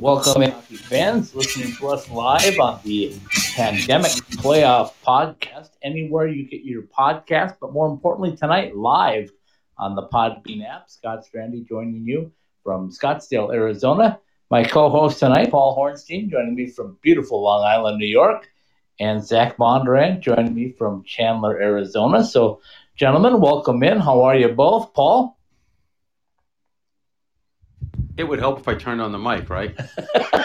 Welcome hockey fans listening to us live on the Pandemic Playoff Podcast, anywhere you get your podcast, but more importantly, tonight live on the Podbean app. Scott Strandy joining you from Scottsdale, Arizona. My co-host tonight, Paul Hornstein, joining me from beautiful Long Island, New York, and Zach Bondurant joining me from Chandler, Arizona. So, gentlemen, welcome in. How are you both, Paul? It would help if I turned on the mic, right?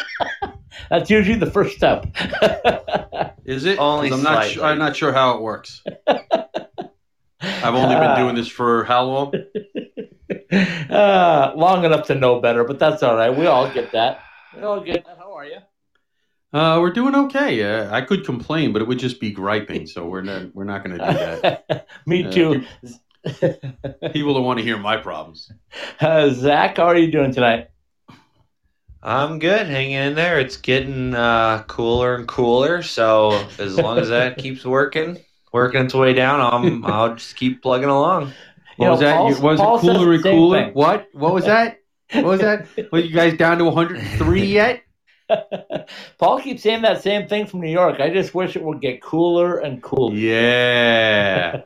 That's usually the first step. Is it? Only 'Cause I'm not. slightly. I'm not sure how it works. I've only been doing this for how long? uh, long enough to know better, but that's all right. We all get that. We all get that. How are you? Uh, we're doing okay. Uh, I could complain, but it would just be griping. So we're not. We're not going to do that. Me Uh, too. People don't want to hear my problems. Uh, Zach, how are you doing tonight? I'm good, hanging in there. It's getting uh, cooler and cooler, so as long as that keeps working, working its way down, I'm, I'll just keep plugging along. You What was know, that? Paul's- was Paul it cooler and cooler? thing. What? What was that? What was that? Were you guys down to 103 yet? Paul keeps saying that same thing from New York. I just wish it would get cooler and cooler. Yeah.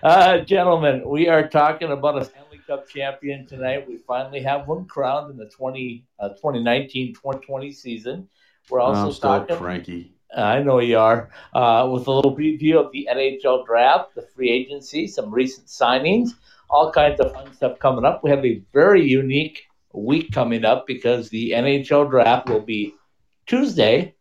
Uh, gentlemen, we are talking about a Stanley Cup champion tonight. We finally have one crowned in the 20, uh, 2019-2020 season. We're also I'm still talking. cranky. I know you are. Uh, with a little preview of the NHL draft, the free agency, some recent signings, all kinds of fun stuff coming up. We have a very unique week coming up because the NHL draft will be Tuesday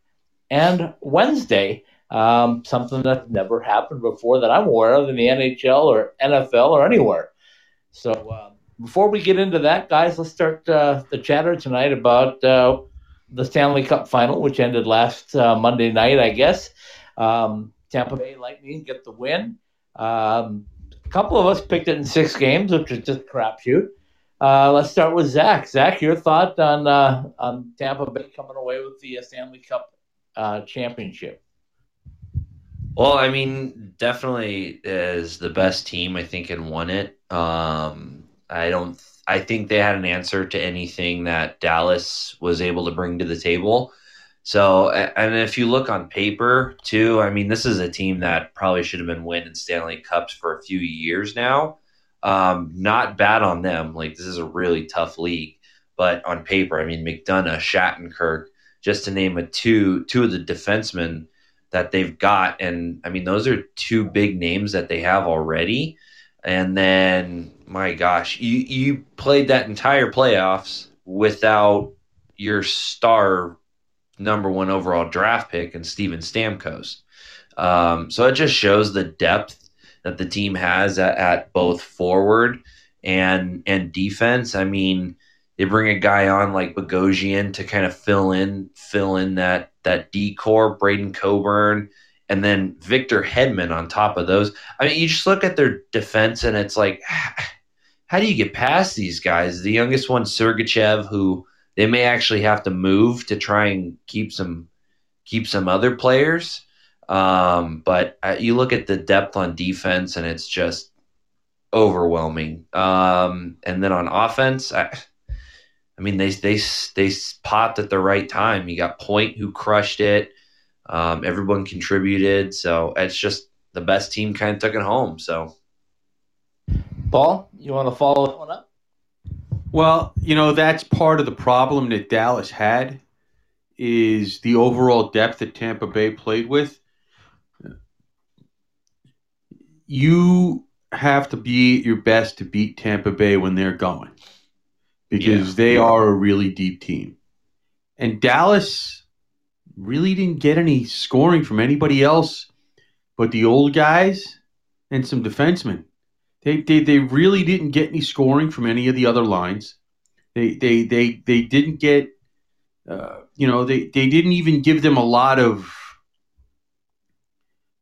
and Wednesday. Um, something that's never happened before that I'm aware of in the NHL or NFL or anywhere. So uh, before we get into that, guys, let's start uh, the chatter tonight about uh, the Stanley Cup final, which ended last uh, Monday night, I guess. Um, Tampa Bay Lightning get the win. Um, a couple of us picked it in six games, which is just a crapshoot. Uh, let's start with Zach. Zach, your thought on uh, on Tampa Bay coming away with the uh, Stanley Cup uh, championship? Well, I mean, definitely is the best team I think and won it. Um, I don't. I think they had an answer to anything that Dallas was able to bring to the table. So, and if you look on paper too, I mean, this is a team that probably should have been winning Stanley Cups for a few years now. Um, not bad on them. Like this is a really tough league, but on paper, I mean, McDonagh, Shattenkirk, just to name a two, two of the defensemen that they've got. And I mean, those are two big names that they have already. And then, my gosh, you, you played that entire playoffs without your star number one overall draft pick and Steven Stamkos. Um, so it just shows the depth that the team has at, at both forward and and defense. I mean, they bring a guy on like Bogosian to kind of fill in fill in that that decor, Braydon Coburn, and then Victor Hedman on top of those. I mean, you just look at their defense and it's like, how do you get past these guys? The youngest one, Sergachev, who they may actually have to move to try and keep some keep some other players. Um, but uh, you look at the depth on defense and it's just overwhelming. Um, and then on offense, I, I mean, they they they popped at the right time. You got Point who crushed it. Um, everyone contributed, so it's just the best team kind of took it home. So Paul, you want to follow that one up? Well, you know, that's part of the problem that Dallas had is the overall depth that Tampa Bay played with. You have to be at your best to beat Tampa Bay when they're going because Yeah. they are a really deep team. And Dallas really didn't get any scoring from anybody else but the old guys and some defensemen. They, they, they really didn't get any scoring from any of the other lines. They they they, they didn't get uh, you know they, they didn't even give them a lot of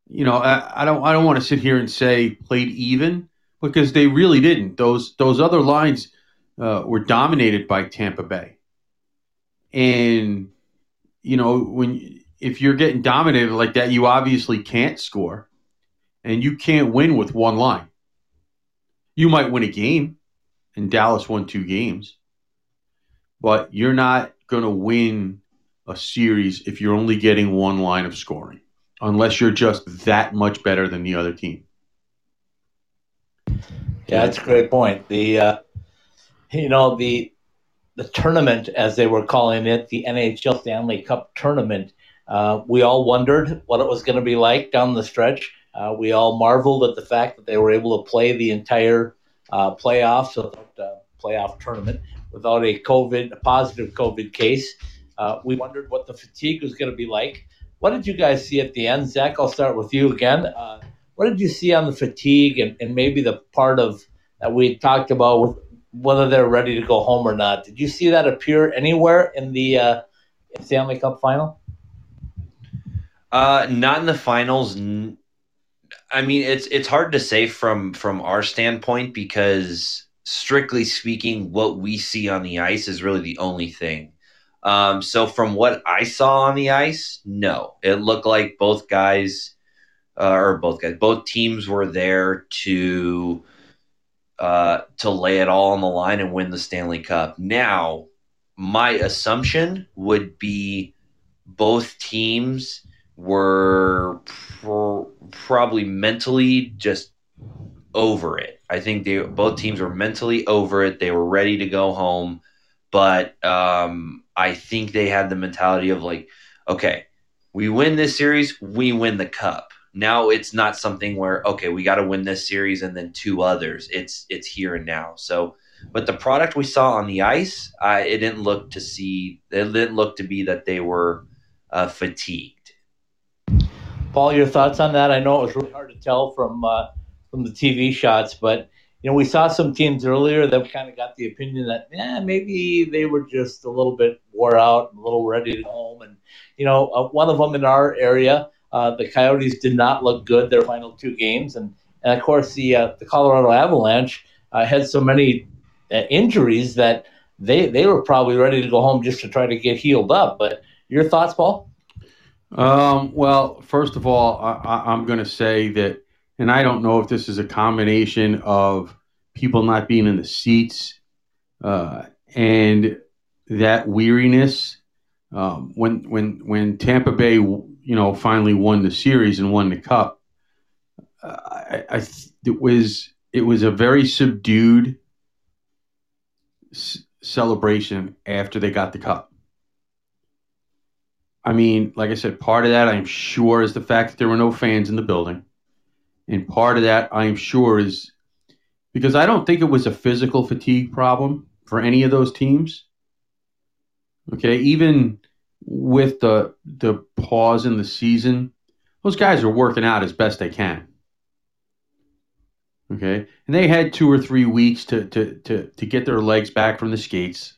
you know I, I don't I don't want to sit here and say played even because they really didn't. Those those other lines uh, were dominated by Tampa Bay, and you know when if you're getting dominated like that, you obviously can't score, and you can't win with one line. You might win a game, and Dallas won two games, but you're not going to win a series if you're only getting one line of scoring, unless you're just that much better than the other team. Yeah, that's a great point. The uh, you know the the tournament, as they were calling it, the NHL Stanley Cup tournament. Uh, we all wondered what it was going to be like down the stretch. Uh, we all marveled at the fact that they were able to play the entire uh, playoffs uh, playoff tournament without a COVID, a positive COVID case. Uh, we wondered what the fatigue was going to be like. What did you guys see at the end, Zach? I'll start with you again. Uh, what did you see on the fatigue and, and maybe the part of that we talked about with whether they're ready to go home or not? Did you see that appear anywhere in the uh, Stanley Cup final? Uh, not in the finals. I mean, it's it's hard to say from from our standpoint because strictly speaking, what we see on the ice is really the only thing. Um, so from what I saw on the ice, no, it looked like both guys, uh, or both guys, both teams were there to uh, to lay it all on the line and win the Stanley Cup. Now, my assumption would be both teams were pr- probably mentally just over it. I think they both teams were mentally over it. They were ready to go home, but um, I think they had the mentality of like, okay, we win this series, we win the cup. Now it's not something where okay, we got to win this series and then two others. It's it's here and now. So, but the product we saw on the ice, uh, it didn't look to see. It didn't look to be that they were uh, fatigued. Paul, your thoughts on that? I know it was really hard to tell from uh, from the TV shots, but you know we saw some teams earlier that kind of got the opinion that yeah maybe they were just a little bit wore out, a little ready to home, and you know uh, one of them in our area, uh, the Coyotes did not look good their final two games, and and of course the uh, the Colorado Avalanche uh, had so many uh, injuries that they they were probably ready to go home just to try to get healed up. But your thoughts, Paul? Um, well, first of all, I, am going to say that, and I don't know if this is a combination of people not being in the seats uh, and that weariness. Um, when when when Tampa Bay, you know, finally won the series and won the cup, uh, I, I it was it was a very subdued s- celebration after they got the cup. I mean, like I said, part of that I'm sure is the fact that there were no fans in the building. And part of that I'm sure is because I don't think it was a physical fatigue problem for any of those teams. Okay, even with the the pause in the season, those guys are working out as best they can. Okay, and they had two or three weeks to to to to get their legs back from the skates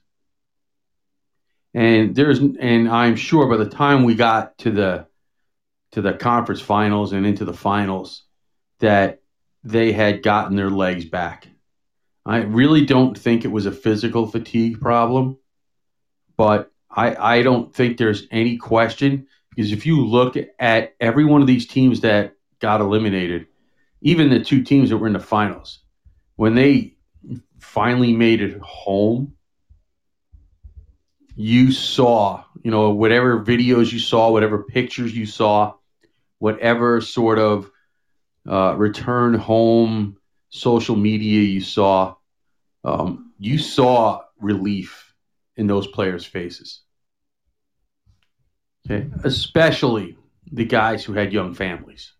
and there's and I'm sure by the time we got to the to the conference finals and into the finals that they had gotten their legs back. I really don't think it was a physical fatigue problem, but I I don't think there's any question because if you look at every one of these teams that got eliminated, even the two teams that were in the finals, when they finally made it home you saw, you know, whatever videos you saw, whatever pictures you saw, whatever sort of uh, return home social media you saw, um, you saw relief in those players' faces. Okay, especially the guys who had young families.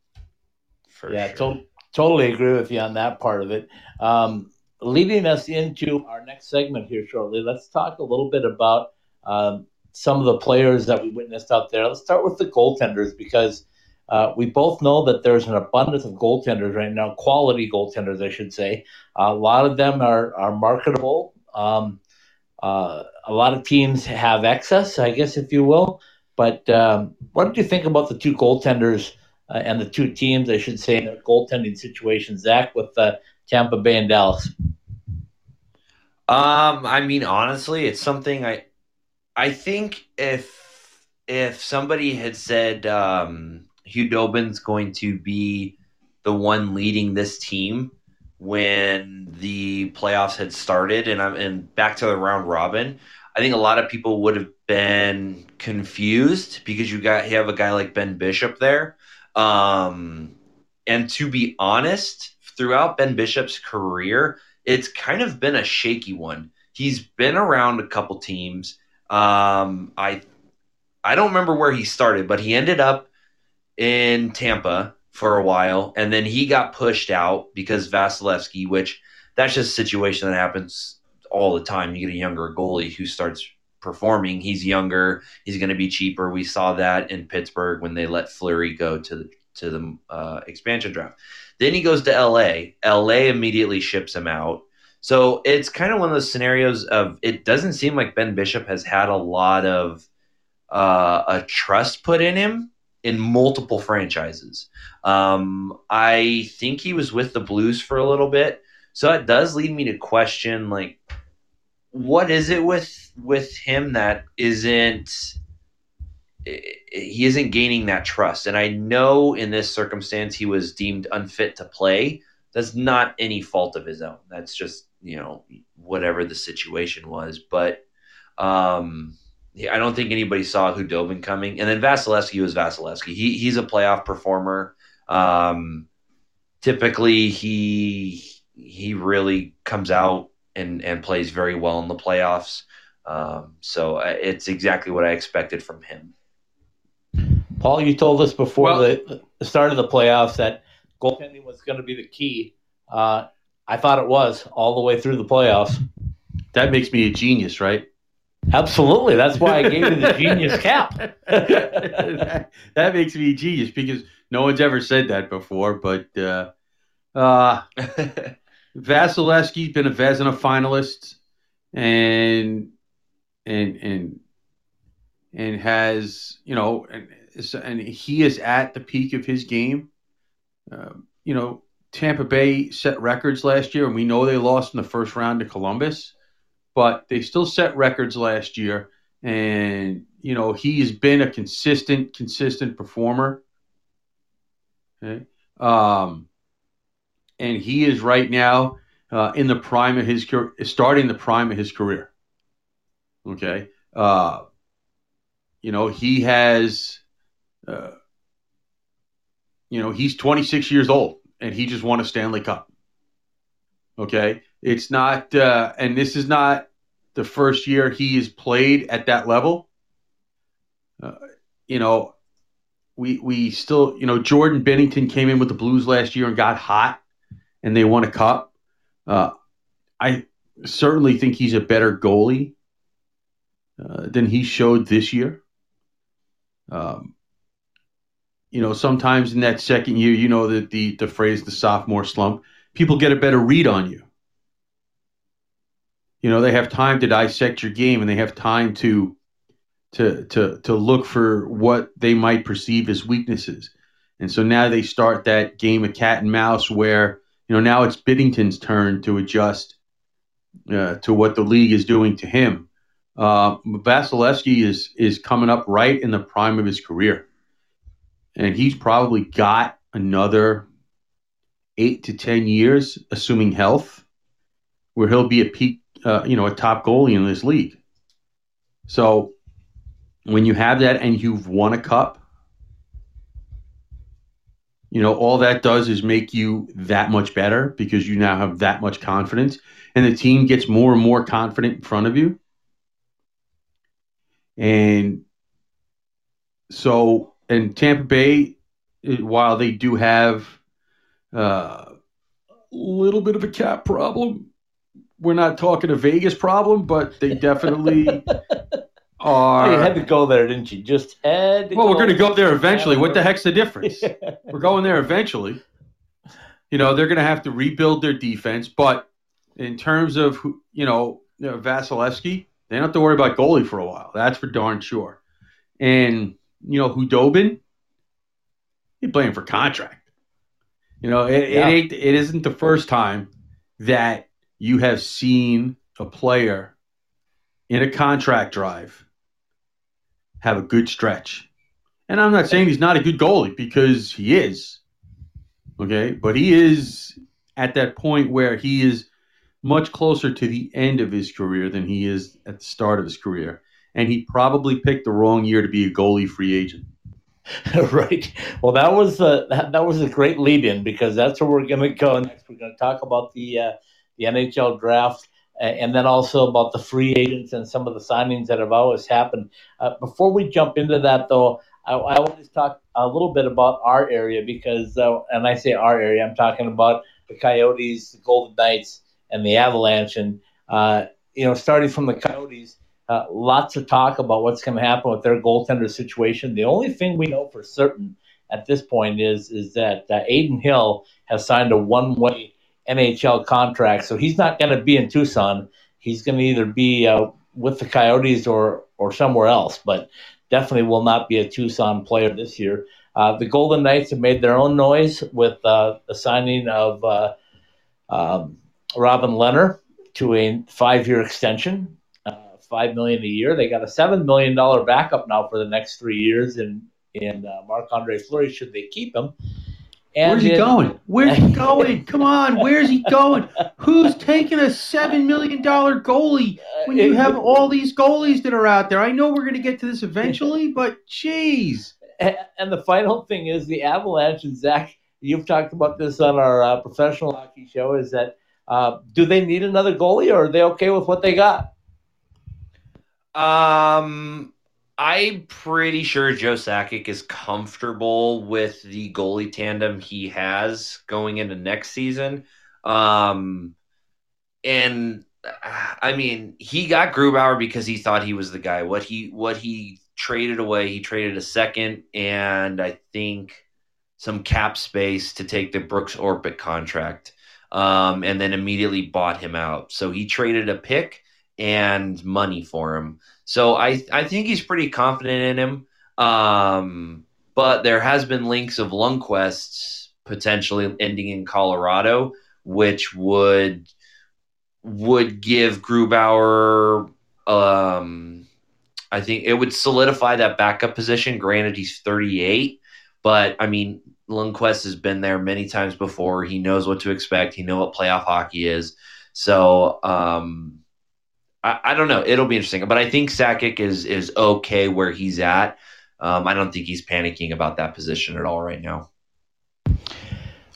For yeah, sure. to- totally agree with you on that part of it. Um, leading us into our next segment here shortly, let's talk a little bit about um, some of the players that we witnessed out there. Let's start with the goaltenders because uh, we both know that there's an abundance of goaltenders right now, quality goaltenders, I should say. Uh, a lot of them are, are marketable. Um, uh, a lot of teams have excess, I guess, if you will. But um, what did you think about the two goaltenders uh, and the two teams, I should say, in their goaltending situation, Zach, with uh, Tampa Bay and Dallas? Um, I mean, honestly, it's something I I think if if somebody had said um, Khudobin's going to be the one leading this team when the playoffs had started, and I'm and back to the round robin, I think a lot of people would have been confused because you got you have a guy like Ben Bishop there. Um, and to be honest, throughout Ben Bishop's career, it's kind of been a shaky one. He's been around a couple teams. Um, I I don't remember where he started, but he ended up in Tampa for a while, and then he got pushed out because Vasilevskiy, which that's just a situation that happens all the time. You get a younger goalie who starts performing. He's younger. He's going to be cheaper. We saw that in Pittsburgh when they let Fleury go to the to the uh, expansion draft. Then he goes to LA. LA immediately ships him out. So it's kind of one of those scenarios of it doesn't seem like Ben Bishop has had a lot of uh, a trust put in him in multiple franchises. Um, I think he was with the Blues for a little bit, so it does lead me to question like, what is it with with him that isn't he isn't gaining that trust? And I know in this circumstance he was deemed unfit to play. That's not any fault of his own. That's just you know whatever the situation was, but. Um, I don't think anybody saw Khudobin coming. And then Vasilevskiy was Vasilevskiy. He he's a playoff performer. Um, typically, he he really comes out and and plays very well in the playoffs. Um, so uh, it's exactly what I expected from him. Paul, you told us before Well- the, the start of the playoffs that goaltending was going to be the key. Uh, I thought it was all the way through the playoffs. That makes me a genius, right? Absolutely. That's why I gave you the genius cap. that, that makes me genius because no one's ever said that before. But uh, uh, Vasilevskiy's been a Vezina finalist, and and and and has you know and, and he is at the peak of his game. Um, you know, Tampa Bay set records last year, and we know they lost in the first round to Columbus, but they still set records last year. And you know, he has been a consistent, consistent performer. Okay. Um, and he is right now uh, in the prime of his career, starting the prime of his career. Okay. Uh, you know, he has, uh, you know, he's 26 years old and he just won a Stanley Cup. Okay. It's not, uh, and this is not the first year he has played at that level. Uh, you know, we we still, you know, Jordan Binnington came in with the Blues last year and got hot, and they won a cup. Uh, I certainly think he's a better goalie uh, than he showed this year. Um, you know, sometimes in that second year, you know that the the phrase the sophomore slump, people get a better read on you. You know, they have time to dissect your game and they have time to to to to look for what they might perceive as weaknesses. And so now they start that game of cat and mouse where, you know, now it's Binnington's turn to adjust uh, to what the league is doing to him. Uh, Vasilevskiy is is coming up right in the prime of his career, and he's probably got another eight to ten years, assuming health, where he'll be a peak, uh, you know, a top goalie in this league. So when you have that and you've won a cup, you know, all that does is make you that much better because you now have that much confidence, and the team gets more and more confident in front of you. And so, and Tampa Bay, eh, while they do have uh, a little bit of a cap problem, we're not talking a Vegas problem, but they definitely are. you had to go there, didn't you? Just had to Well, we're going to go there eventually. What the heck's the difference? we're going there eventually. You know, they're going to have to rebuild their defense, but in terms of who- you know, you know Vasilevskiy, they don't have to worry about goalie for a while. That's for darn sure. And you know, Khudobin, he's playing for contract. You know, it, Yeah. it ain't it isn't the first time that you have seen a player in a contract drive have a good stretch. And I'm not saying he's not a good goalie because he is. Okay, but he is at that point where he is much closer to the end of his career than he is at the start of his career. And he probably picked the wrong year to be a goalie free agent. right. Well, that was a that, that was a great lead in because that's where we're going to go next. We're going to talk about the uh, the NHL draft and then also about the free agents and some of the signings that have always happened. Uh, before we jump into that, though, I, I want to talk a little bit about our area because, uh, and I say our area, I'm talking about the Coyotes, the Golden Knights, and the Avalanche. And, uh, you know, starting from the Coyotes, uh, lots of talk about what's going to happen with their goaltender situation. The only thing we know for certain at this point is is that uh, Adin Hill has signed a one way NHL contract, so he's not going to be in Tucson. He's going to either be uh, with the Coyotes or or somewhere else, but definitely will not be a Tucson player this year. Uh, the Golden Knights have made their own noise with uh, the signing of uh, um, Robin Lehner to a five-year extension, uh, five million a year. They got a seven million dollar backup now for the next three years, in in uh, Marc Andre Fleury should they keep him. And Where's he it, going? Where's he going? Come on, where's he going? Who's taking a seven million dollar goalie when you have all these goalies that are out there? I know we're going to get to this eventually, but jeez. And the final thing is the Avalanche and Zach. You've talked about this on our uh, professional hockey show. Is that uh, do they need another goalie, or are they okay with what they got? Um, I'm pretty sure Joe Sakic is comfortable with the goalie tandem he has going into next season. Um, and I mean, he got Grubauer because he thought he was the guy. What he what he traded away, he traded a second and I think some cap space to take the Brooks Orpik contract. Um, and then immediately bought him out. So he traded a pick and money for him. So I I think he's pretty confident in him. Um, but there has been links of Lundqvist potentially ending in Colorado, which would would give Grubauer um, I think it would solidify that backup position. Granted, he's 38, but I mean, Lundqvist has been there many times before. He knows what to expect. He knows what playoff hockey is. So um, I, I, don't know. It'll be interesting, but I think Sakic is is okay where he's at. Um, I don't think he's panicking about that position at all right now.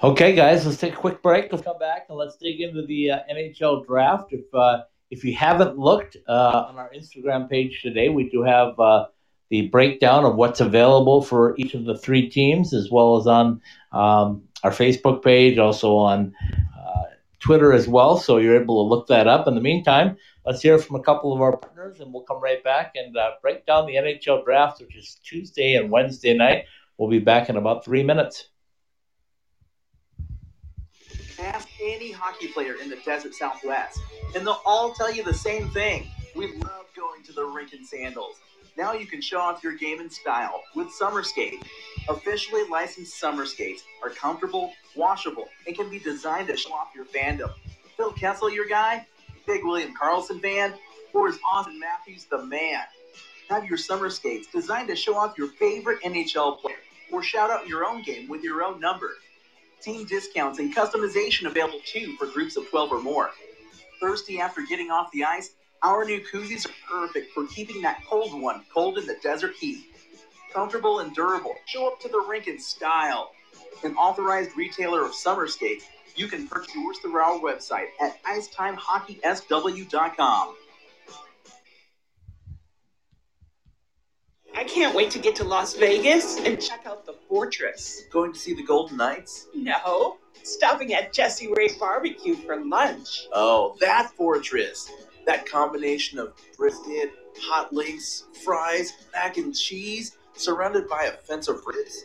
Okay, guys, let's take a quick break. Let's come back and let's dig into the uh, NHL draft. If uh, if you haven't looked uh, on our Instagram page today, we do have uh, the breakdown of what's available for each of the three teams, as well as on um, our Facebook page, also on uh, Twitter as well. So you're able to look that up. In the meantime, Let's hear from a couple of our partners, and we'll come right back and uh, break down the NHL draft, which is Tuesday and Wednesday night. We'll be back in about three minutes. Ask any hockey player in the desert Southwest, and they'll all tell you the same thing. We love going to the rink in sandals. Now you can show off your game in style with Summer Skate. Officially licensed summer skates are comfortable, washable, and can be designed to show off your fandom. Phil Kessel, your guy? Big William Karlsson fan, or is Auston Matthews the man? Have your summer skates designed to show off your favorite NHL player, or shout out your own game with your own number. Team discounts and customization available too for groups of 12 or more. Thirsty after getting off the ice? Our new koozies are perfect for keeping that cold one cold in the desert heat. Comfortable and durable, show up to the rink in style. An authorized retailer of summer skates you can purchase yours through our website at icetimehockeysw.com. I can't wait to get to Las Vegas and check out the fortress. Going to see the Golden Knights? No, stopping at Jessie Rae Barbecue for lunch. Oh, that fortress. That combination of brisket, hot links, fries, mac and cheese, surrounded by a fence of ribs.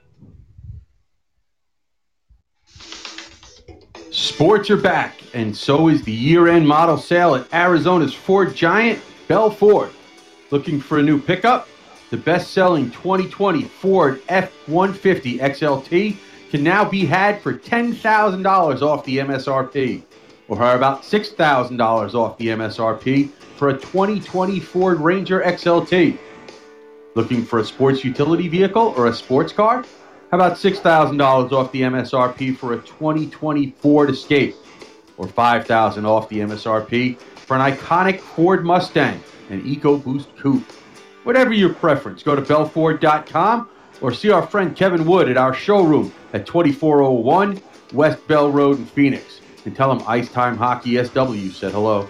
Sports are back, and so is the year end model sale at Arizona's Ford Giant. Bell Ford. Looking for a new pickup? The best selling 2020 Ford F 150 XLT can now be had for $10,000 off the MSRP, or about $6,000 off the MSRP for a 2020 Ford Ranger XLT. Looking for a sports utility vehicle or a sports car? How about $6,000 off the MSRP for a 2020 Ford Escape, or $5,000 off the MSRP for an iconic Ford Mustang and EcoBoost Coupe? Whatever your preference, go to belford.com or see our friend Kevin Wood at our showroom at 2401 West Bell Road in Phoenix and tell him Ice Time Hockey SW said hello.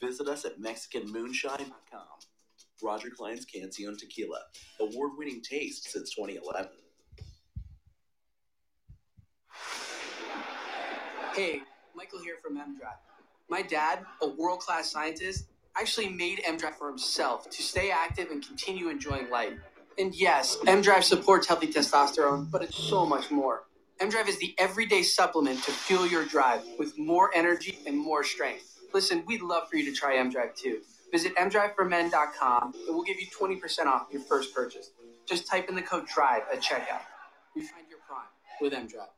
Visit us at MexicanMoonshine.com. Roger Clyne's Cancion Tequila, award winning taste since 2011. Hey, Michael here from MDrive. My dad, a world class scientist, actually made MDrive for himself to stay active and continue enjoying life. And yes, MDrive supports healthy testosterone, but it's so much more. MDrive is the everyday supplement to fuel your drive with more energy and more strength. Listen, we'd love for you to try MDrive too. Visit mdriveformen.com and we'll give you 20% off your first purchase. Just type in the code DRIVE at checkout. You find your prime with MDrive.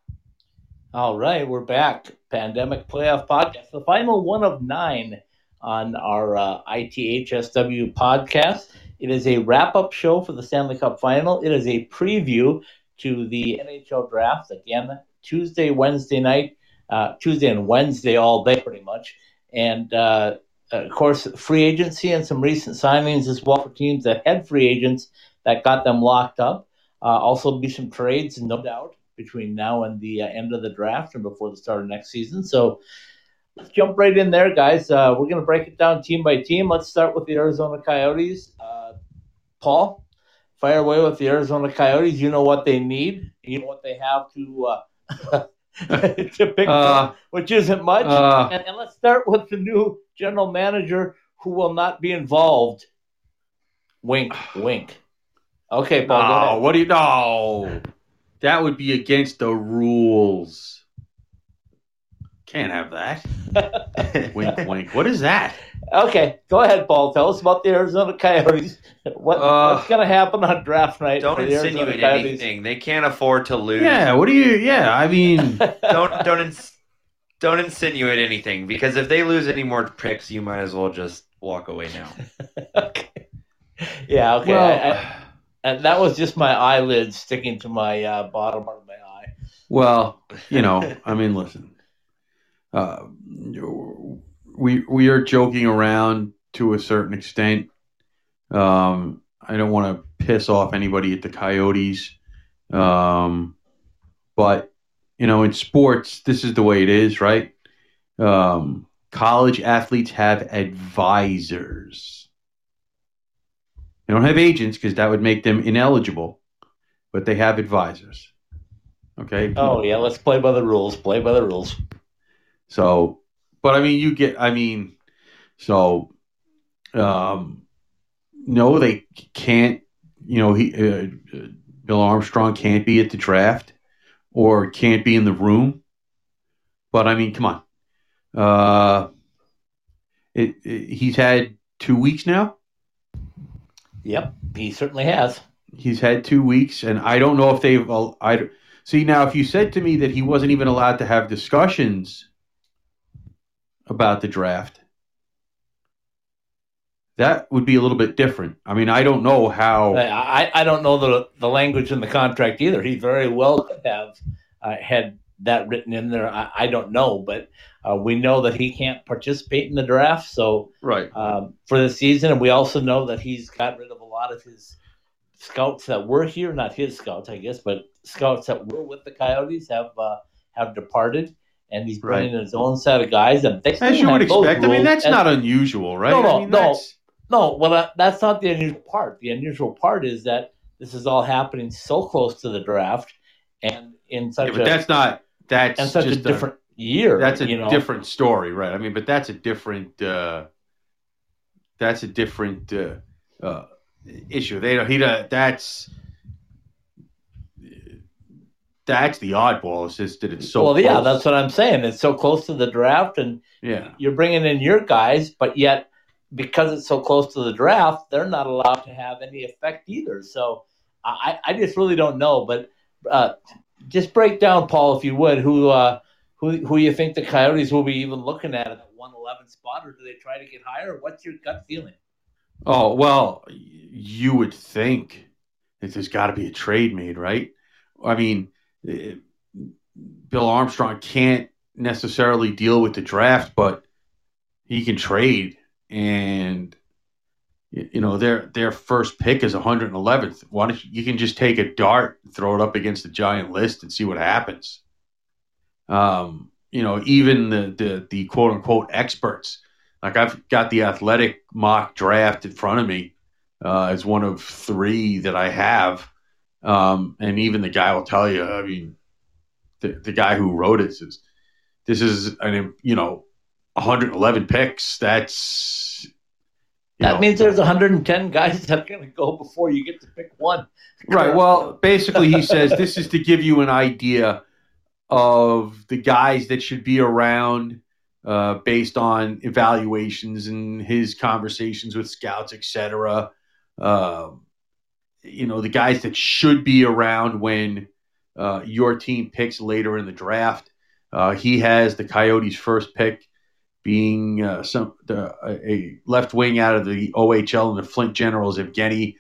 All right, we're back. Pandemic Playoff Podcast, the final one of nine on our uh, ITHSW podcast. It is a wrap up show for the Stanley Cup final. It is a preview to the NHL draft. Again, Tuesday, Wednesday night, uh, Tuesday and Wednesday all day pretty much. And uh, of course, free agency and some recent signings as well for teams that had free agents that got them locked up. Uh, also, be some trades, no doubt between now and the uh, end of the draft and before the start of next season. So let's jump right in there, guys. Uh, we're going to break it down team by team. Let's start with the Arizona Coyotes. Uh, Paul, fire away with the Arizona Coyotes. You know what they need. You know what they have to uh, to pick, Uh, which isn't much. uh, and, and let's start with the new general manager who will not be involved. Wink, wink. Okay, Paul. No, what do you know? That would be against the rules. Can't have that. wink, wink. What is that? Okay, go ahead, Paul. Tell us about the Arizona Coyotes. What, Uh, what's going to happen on draft night? Don't for the Arizona insinuate Coyotes? anything. They can't afford to lose. Yeah, what do you? Yeah, I mean, Don't don't ins- don't insinuate anything because if they lose any more picks, you might as well just walk away now. okay. Yeah, okay. well, I- I- and that was just my eyelids sticking to my uh, bottom of my eye. well, you know, I mean, listen, uh, we we are joking around to a certain extent. Um, I don't want to piss off anybody at the Coyotes, um, but you know, in sports, this is the way it is, right? Um, college athletes have advisors. They don't have agents because that would make them ineligible, but they have advisors. Okay. Oh, yeah, let's play by the rules. Play by the rules. So, but I mean, you get, I mean, so, um, no, they can't, you know, he, uh, Bill Armstrong can't be at the draft or can't be in the room. But I mean, come on. Uh, it, it, he's had two weeks now. Yep, he certainly has. He's had two weeks, and I don't know if they've. I see now. If you said to me that he wasn't even allowed to have discussions about the draft, that would be a little bit different. I mean, I don't know how. I, I don't know the the language in the contract either. He very well could have uh, had that written in there. I, I don't know, but uh, we know that he can't participate in the draft. So Right. um, for the season, and we also know that he's got rid of a lot of his scouts that were here. Not his scouts, I guess, but scouts that were with the Coyotes have uh, have departed. And he's bringing in his own set of guys. And they As you would expect. I mean, that's And- not unusual, right? No, no, I mean, no. that's- No, well, that, that's not the unusual part. The unusual part is that this is all happening so close to the draft, and in such yeah, but a that's not. That's and such a different year. that's a you know? different story, right? I mean, but that's a different. Uh, that's a different uh, uh, issue. They don't. He. don't- That's. That's the oddball. It's just that it's so. well, yeah, that's what I'm saying. It's so close to the draft, and yeah. you're bringing in your guys, but yet because it's so close to the draft, they're not allowed to have any effect either. So I, I just really don't know. But uh, just break down, Paul, if you would, who uh, who who you think the Coyotes will be even looking at at the 111 spot, or do they try to get higher? What's your gut feeling? Oh well, you would think that there's got to be a trade made, right? I mean, Bill Armstrong can't necessarily deal with the draft, but he can trade, and you know their their first pick is 111th. Why don't you, you can just take a dart, throw it up against the giant list, and see what happens. Um, you know, even the the the quote unquote experts like I've got the athletic mock draft in front of me uh, as one of three that I have. Um, and even the guy will tell you, I mean, the, the guy who wrote it says, this is an, you know, 111 picks. That's, That know- means there's 110 guys that are going to go before you get to pick one. Right. Well, basically, he says this is to give you an idea of the guys that should be around uh, based on evaluations and his conversations with scouts, etc. Uh, you know, the guys that should be around when uh, your team picks later in the draft. Uh, he has the Coyotes' first pick being uh, some a left wing out of the OHL and the Flint Generals, Evgeny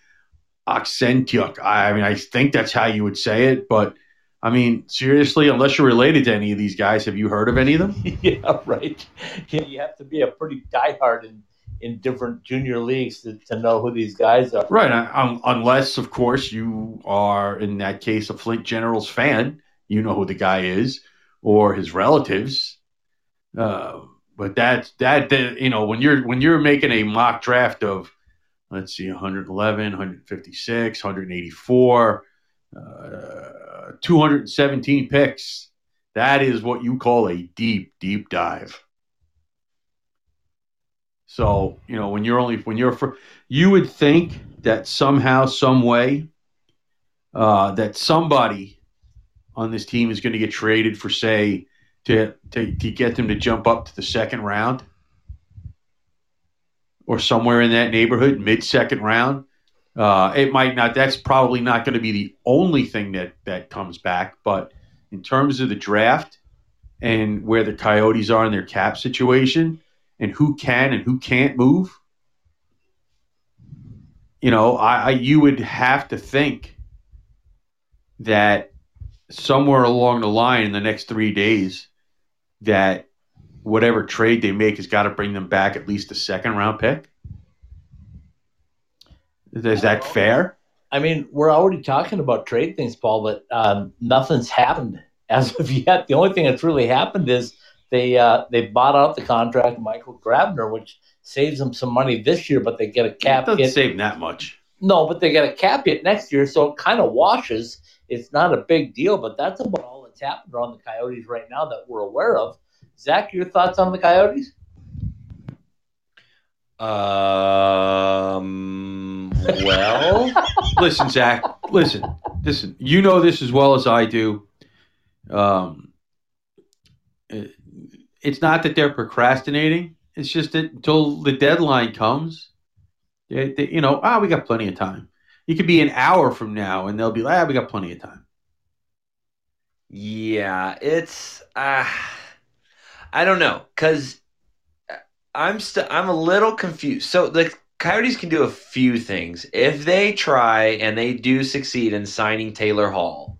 Oksentyuk. I mean, I think that's how you would say it, but I mean, seriously, unless you're related to any of these guys, have you heard of any of them? yeah, right. Yeah, you have to be a pretty diehard in, in different junior leagues to, to know who these guys are. Right, un- unless, of course, you are in that case a Flint Generals fan. You know who the guy is, or his relatives. Uh, but that's that, that. You know, when you're when you're making a mock draft of, let's see, 111, 156, 184. Uh, 217 picks. That is what you call a deep, deep dive. So, you know, when you're only, when you're, for, you would think that somehow, some way, uh, that somebody on this team is going to get traded for, say, to, to, to get them to jump up to the second round or somewhere in that neighborhood, mid second round. Uh, it might not. That's probably not going to be the only thing that that comes back. But in terms of the draft and where the Coyotes are in their cap situation and who can and who can't move, you know, I, I you would have to think that somewhere along the line in the next three days, that whatever trade they make has got to bring them back at least a second round pick. Is that fair? I mean, we're already talking about trade things, Paul, but um, nothing's happened as of yet. The only thing that's really happened is they uh, they bought out the contract of Michael Grabner, which saves them some money this year, but they get a cap. It cap doesn't hit. save that much. No, but they get a cap hit next year, so it kind of washes. It's not a big deal, but that's about all that's happened on the Coyotes right now that we're aware of. Zach, your thoughts on the Coyotes? Um. Well, Listen, Zach. Listen, listen. You know this as well as I do. Um, it- it's not that they're procrastinating. It's just that until the deadline comes, they, they, you know, ah, we got plenty of time. It could be an hour from now, and they'll be like, ah, we got plenty of time. yeah, it's. Uh, I don't know, cause I'm still. I'm a little confused. So the Coyotes can do a few things if they try and they do succeed in signing Taylor Hall.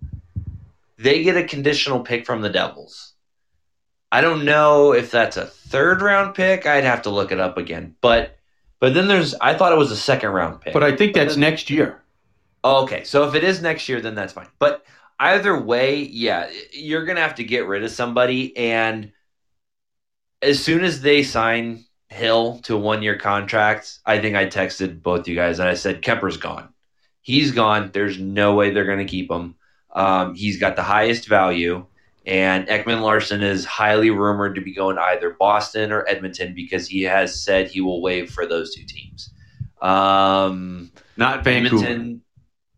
They get a conditional pick from the Devils. I don't know if that's a third round pick. I'd have to look it up again. But but then there's I thought it was a second round pick. But I think that's next year. Okay, so if it is next year, then that's fine. But either way, yeah, you're gonna have to get rid of somebody, and as soon as they sign Hill to a one year contract, I think I texted both you guys and I said Kuemper's gone. He's gone. There's no way they're gonna keep him. Um, he's got the highest value. And Ekman Larsson is highly rumored to be going to either Boston or Edmonton because he has said he will waive for those two teams. Um, Not Vancouver. Edmonton,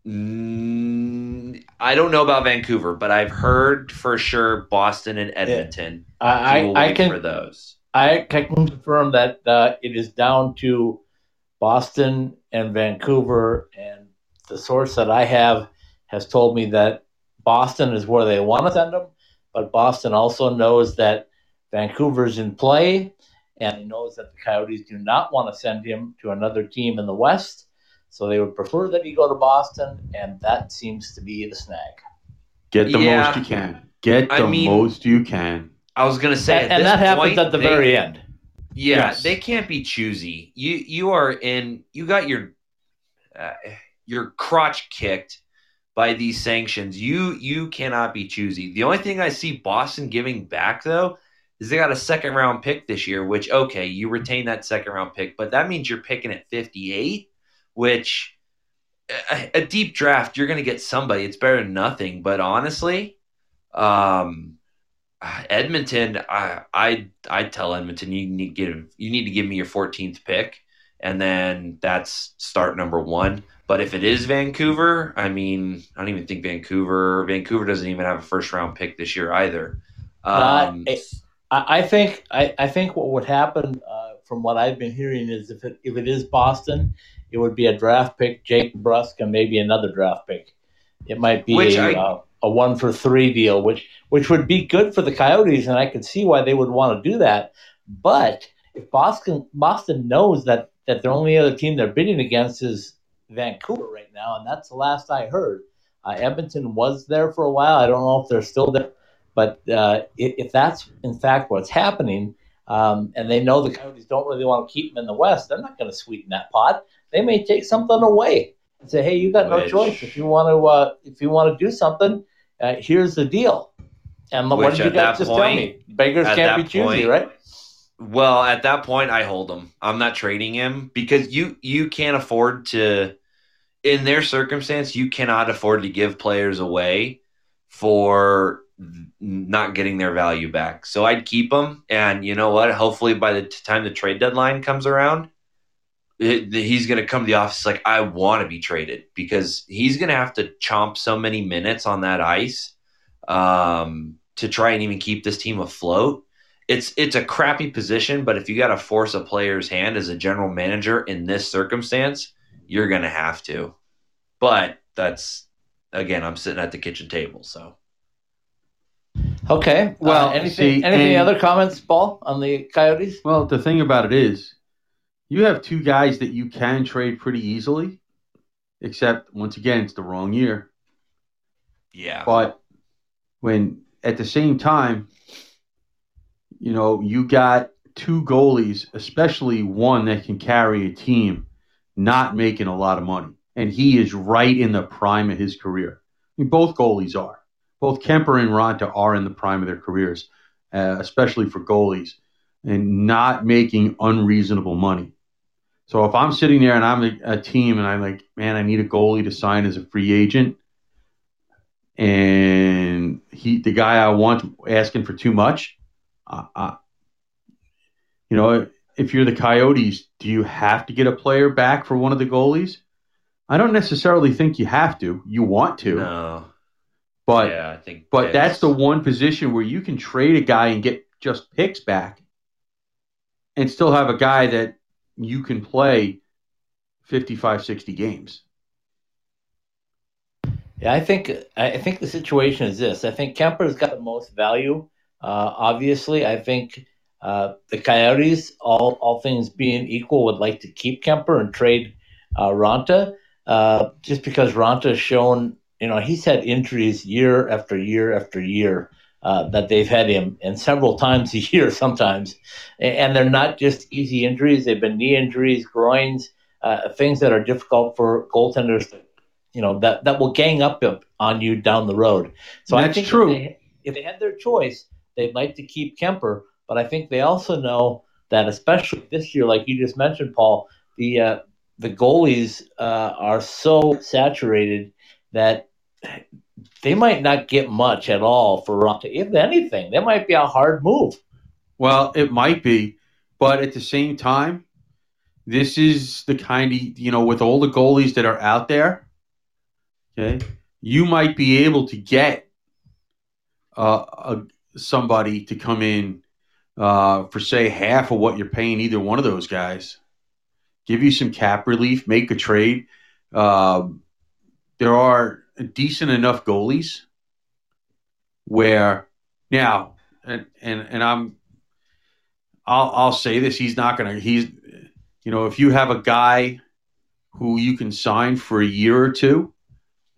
mm, I don't know about Vancouver, but I've heard for sure Boston and Edmonton. I, he will I, I can for those. I can confirm that uh, it is down to Boston and Vancouver, and the source that I have has told me that Boston is where they want to send him, but Boston also knows that Vancouver's in play, and he knows that the Coyotes do not want to send him to another team in the West, so they would prefer that he go to Boston, and that seems to be the snag. Get the Yeah. most you can. Get I the mean- most you can. I was gonna say, and and that happens point, at the they- very end. Yeah, Yes. they can't be choosy. You you are in. You got your uh, your crotch kicked by these sanctions. You you cannot be choosy. The only thing I see Boston giving back though is they got a second round pick this year. Which okay, you retain that second round pick, but that means you're picking at 58, which a, a deep draft you're going to get somebody. It's better than nothing. But honestly, um, Edmonton, I I I tell Edmonton you need to give you need to give me your 14th pick, and then that's start number one. But if it is Vancouver, I mean, I don't even think Vancouver. Vancouver doesn't even have a first round pick this year either. Um, Uh, I, I think I, I think what would happen uh, from what I've been hearing is if it if it is Boston, it would be a draft pick, Jake Brusk, and maybe another draft pick. It might be a, I- uh, a one for three deal, which which would be good for the Coyotes, and I could see why they would want to do that. But if Boston Boston knows that that the only other team they're bidding against is Vancouver right now, and that's the last I heard. Uh, Edmonton was there for a while. I don't know if they're still there. But uh, if, if that's in fact what's happening, um, and they know the Coyotes don't really want to keep them in the West, they're not going to sweeten that pot. They may take something away and say, "Hey, you got no Which- choice. If you want to, uh, if you want to do something, uh, here's the deal." And what did you guys just tell me? Beggars can't be choosy, point- right? Well, at that point, I hold him. I'm not trading him because you you can't afford to. In their circumstance, you cannot afford to give players away for not getting their value back. So I'd keep them, and you know what? Hopefully, by the time the trade deadline comes around, it, he's going to come to the office like I want to be traded because he's going to have to chomp so many minutes on that ice um, to try and even keep this team afloat it's it's a crappy position, but if you got to force a player's hand as a general manager in this circumstance, you're gonna have to. But that's again, I'm sitting at the kitchen table, so Okay. Well, uh, anything? see, anything and- other comments, Paul, on the Coyotes? Well, the thing about it is, you have two guys that you can trade pretty easily, except once again, it's the wrong year. yeah. But when at the same time, you know, you got two goalies, especially one that can carry a team, not making a lot of money. And he is right in the prime of his career. I mean, both goalies are. Both Kuemper and Raanta are in the prime of their careers, uh, especially for goalies, and not making unreasonable money. So if I'm sitting there and I'm a, a team and I'm like, man, I need a goalie to sign as a free agent, and he the guy I want asking for too much. Uh, uh, you know, if you're the Coyotes, do you have to get a player back for one of the goalies? I don't necessarily think you have to. You want to, no. but yeah, I think but that's the one position where you can trade a guy and get just picks back, and still have a guy that you can play 55, 60 games. Yeah, I think I think the situation is this. I think Kuemper's got the most value. Uh, obviously, I think uh, the Coyotes, all all things being equal, would like to keep Kuemper and trade uh, Raanta, uh, just because Raanta has shown, you know, he's had injuries year after year after year uh, that they've had him, and several times a year sometimes, and they're not just easy injuries. They've been knee injuries, groins, uh, things that are difficult for goaltenders to you know that that will gang up on you down the road. So That's I think true. If they, if they had their choice, they'd like to keep Kuemper, but I think they also know that, especially this year, like you just mentioned, Paul, the uh, the goalies uh, are so saturated that they might not get much at all for Raanta. If anything, that might be a hard move. Well, it might be, but at the same time, this is the kind of you know with all the goalies that are out there. Okay, you might be able to get uh, a, somebody to come in uh, for say half of what you're paying either one of those guys. Give you some cap relief, make a trade. Um, there are decent enough goalies where now, and and and I'm, I'll I'll say this: he's not gonna. He's, you know, if you have a guy who you can sign for a year or two,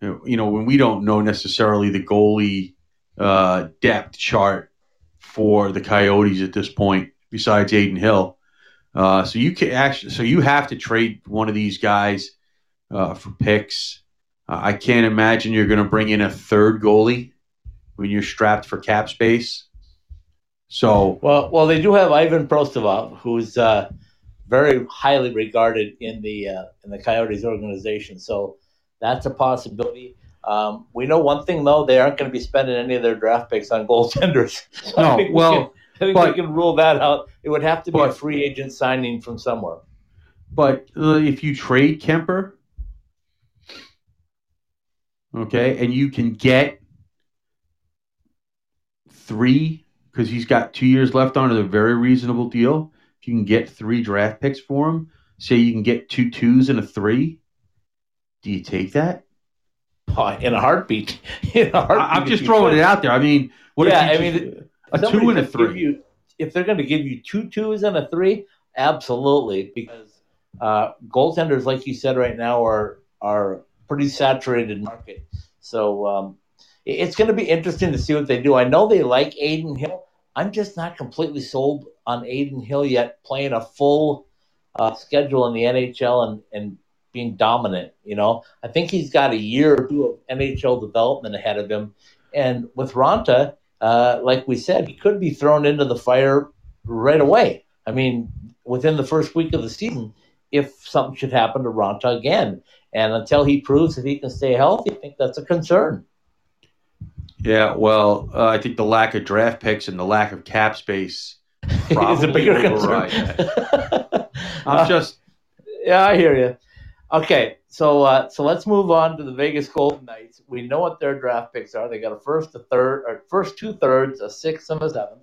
you know when we don't know necessarily the goalie uh, depth chart for the Coyotes at this point, besides Adin Hill. Uh, so you can actually, so you have to trade one of these guys uh, for picks. Uh, I can't imagine you're going to bring in a third goalie when you're strapped for cap space. So Well, well, they do have Ivan Prosvetov, who's uh, very highly regarded in the uh, in the Coyotes organization. So that's a possibility. Um, we know one thing though; they aren't going to be spending any of their draft picks on goaltenders. No, we well, can- I think but- we can rule that out. It would have to be a free agent signing from somewhere. But uh, if you trade Kuemper, okay, and you can get three because he's got two years left on a very reasonable deal. If you can get three draft picks for him, say you can get two twos and a three, do you take that? Oh, in a heartbeat. in a heartbeat I, I'm just throwing it out there. I mean, what Yeah, if I mean, a two and a three? You, if they're going to give you two twos and a three, absolutely, because uh, goaltenders, like you said, right now are are pretty saturated market. So um, it's going to be interesting to see what they do. I know they like Adin Hill. I'm just not completely sold on Adin Hill yet, playing a full uh, schedule in the NHL and and being dominant. You know, I think he's got a year or two of NHL development ahead of him, and with Raanta uh, like we said, he could be thrown into the fire right away. I mean, within the first week of the season, if something should happen to Raanta again. And until he proves that he can stay healthy, I think that's a concern. Yeah, well, uh, I think the lack of draft picks and the lack of cap space. is a bigger concern. I'm just yeah, I hear you. Okay, so uh, so let's move on to the Vegas Golden Knights. We know what their draft picks are. They got a first, a third, or first two thirds, a sixth, and a seventh.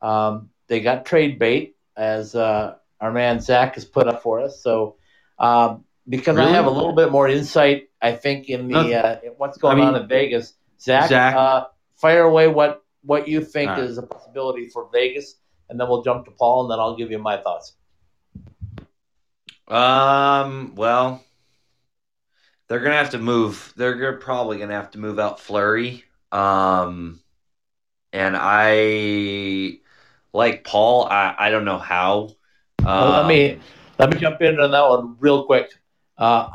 Um, they got trade bait, as uh, our man Zach has put up for us. So um, because I have a little bit more insight, I think in the uh, in what's going I mean- on in Vegas. Zach, Zach. Uh, fire away what what you think right. is a possibility for Vegas, and then we'll jump to Paul, and then I'll give you my thoughts. Um. Well, they're gonna have to move. They're gonna, probably gonna have to move out Fleury. Um, and I like Paul. I I don't know how. Well, let Um, me let me jump in on that one real quick. Uh,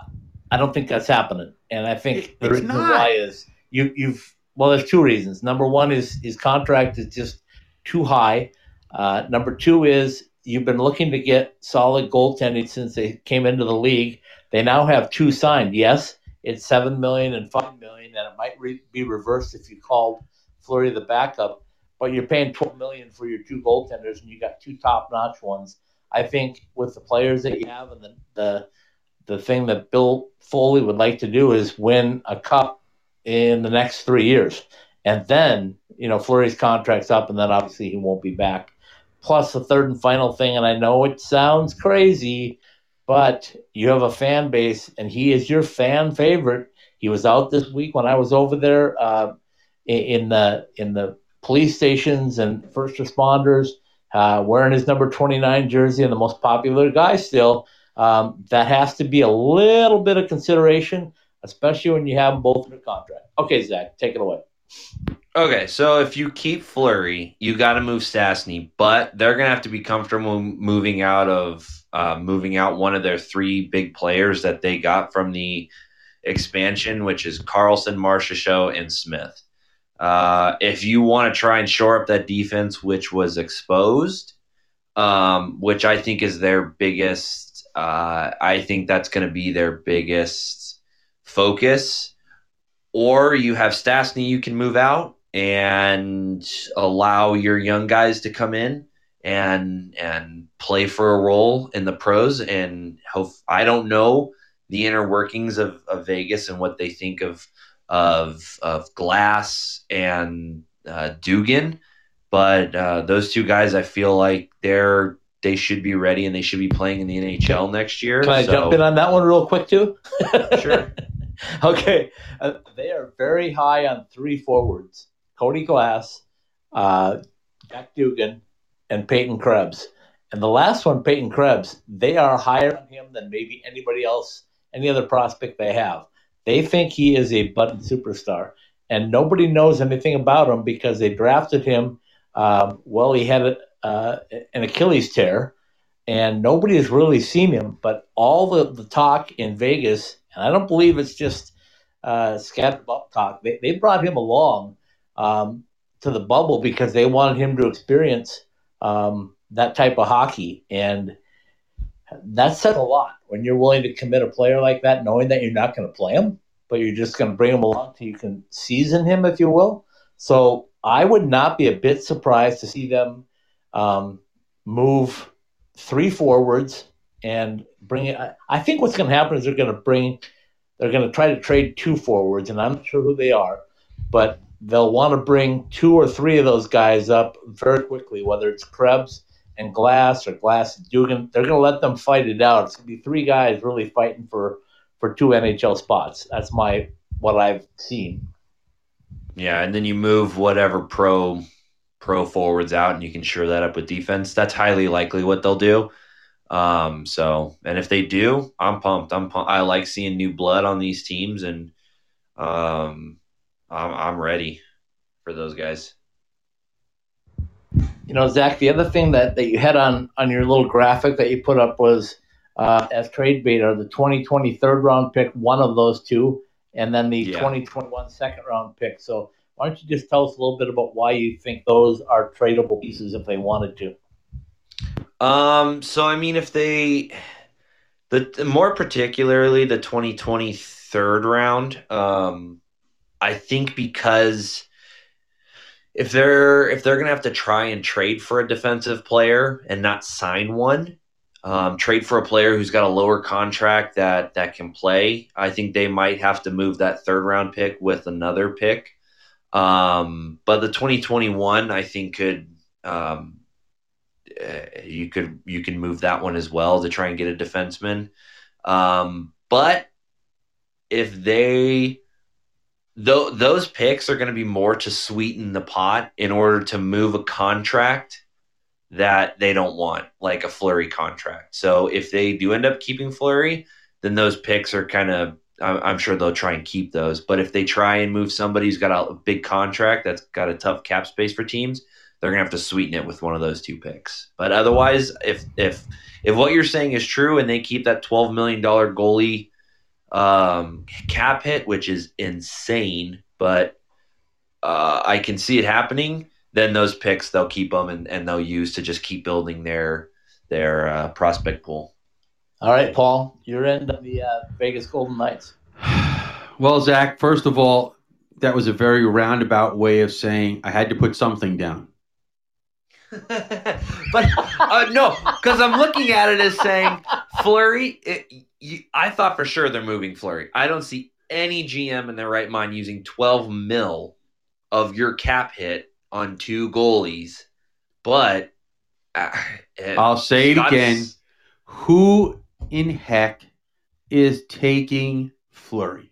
I don't think that's happening, and I think It- the reason not. why is you you've well, there's two reasons. Number one is his contract is just too high. Uh, number two is you've been looking to get solid goaltending since they came into the league. They now have two signed. Yes, it's seven million and five million, and it might re- be reversed if you called Fleury the backup. But you're paying twelve million for your two goaltenders, and you got two top-notch ones. I think with the players that you have and the, the the thing that Bill Foley would like to do is win a cup in the next three years. And then, you know, Fleury's contract's up and then obviously he won't be back. Plus the third and final thing, and I know it sounds crazy, but you have a fan base and he is your fan favorite. He was out this week when I was over there uh, in, the in the police stations and first responders uh, wearing his number 29 jersey and the most popular guy still. Um, that has to be a little bit of consideration, especially when you have both in a contract. Okay, Zach, take it away. Okay, so if you keep Fleury, you got to move Stastny, but they're gonna have to be comfortable moving out of uh, moving out one of their three big players that they got from the expansion, which is Karlsson, Marchessault, and Smith. Uh, if you want to try and shore up that defense, which was exposed, um, which I think is their biggest, uh, I think that's going to be their biggest focus. Or you have Stastny you can move out and allow your young guys to come in and and play for a role in the pros and hope I don't know the inner workings of, of Vegas and what they think of of of Glass and uh, Dugan, but uh, those two guys I feel like they're they should be ready and they should be playing in the NHL next year. Can I so- jump in on that one real quick too? Sure. okay, uh, they are very high on three forwards: Cody Glass, uh, Jack Dugan, and Peyton Krebs. And the last one, Peyton Krebs, they are higher on him than maybe anybody else, any other prospect they have. They think he is a button superstar, and nobody knows anything about him because they drafted him. Um, well, he had uh, an Achilles tear, and nobody has really seen him. But all the, the talk in Vegas, and I don't believe it's just uh, scattered talk, they, they brought him along um, to the bubble because they wanted him to experience um, that type of hockey. And that said a lot when you're willing to commit a player like that, knowing that you're not going to play him, but you're just going to bring him along till you can season him, if you will. So I would not be a bit surprised to see them um, move three forwards and bring it. I- think what's going to happen is they're going to bring, they're going to try to trade two forwards, and I'm not sure who they are, but they'll want to bring two or three of those guys up very quickly, whether it's Krebs and Glass or Glass and Dugan. They're going to let them fight it out. It's going to be three guys really fighting for for two NHL spots. That's my what I've seen. Yeah, and then you move whatever pro pro forwards out, and you can shore that up with defense. That's highly likely what they'll do. Um, so, and if they do, I'm pumped. I'm pumped. I like seeing new blood on these teams, and um, I'm, I'm ready for those guys. You know, Zach, the other thing that, that you had on, on your little graphic that you put up was uh, as trade bait are the 2020 third round pick, one of those two, and then the Yeah. 2021 second round pick. So why don't you just tell us a little bit about why you think those are tradable pieces if they wanted to? Um, so I mean, if they, the more particularly the 2020 third round, um, I think because if they're if they're gonna have to try and trade for a defensive player and not sign one, um, trade for a player who's got a lower contract that that can play, I think they might have to move that third round pick with another pick. Um, but the 2021, I think could um, uh, you could you can move that one as well to try and get a defenseman. Um, but if they though those picks are going to be more to sweeten the pot in order to move a contract that they don't want, like a Fleury contract. So if they do end up keeping Fleury, then those picks are kind of I'm I'm sure they'll try and keep those. But if they try and move somebody who's got a big contract that's got a tough cap space for teams, they're gonna have to sweeten it with one of those two picks. But otherwise, if if if what you're saying is true and they keep that twelve million dollar goalie um, cap hit, which is insane, but uh, I can see it happening. Then those picks they'll keep them and, and they'll use to just keep building their their uh, prospect pool. All right, Paul, you're in the uh, Vegas Golden Knights. Well, Zach, first of all, that was a very roundabout way of saying I had to put something down. But uh, no, because I'm looking at it as saying Fleury. It, you, I thought for sure they're moving Fleury. I don't see any GM in their right mind using 12 mil of your cap hit on two goalies. But uh, I'll say it again. Who in heck is taking Fleury?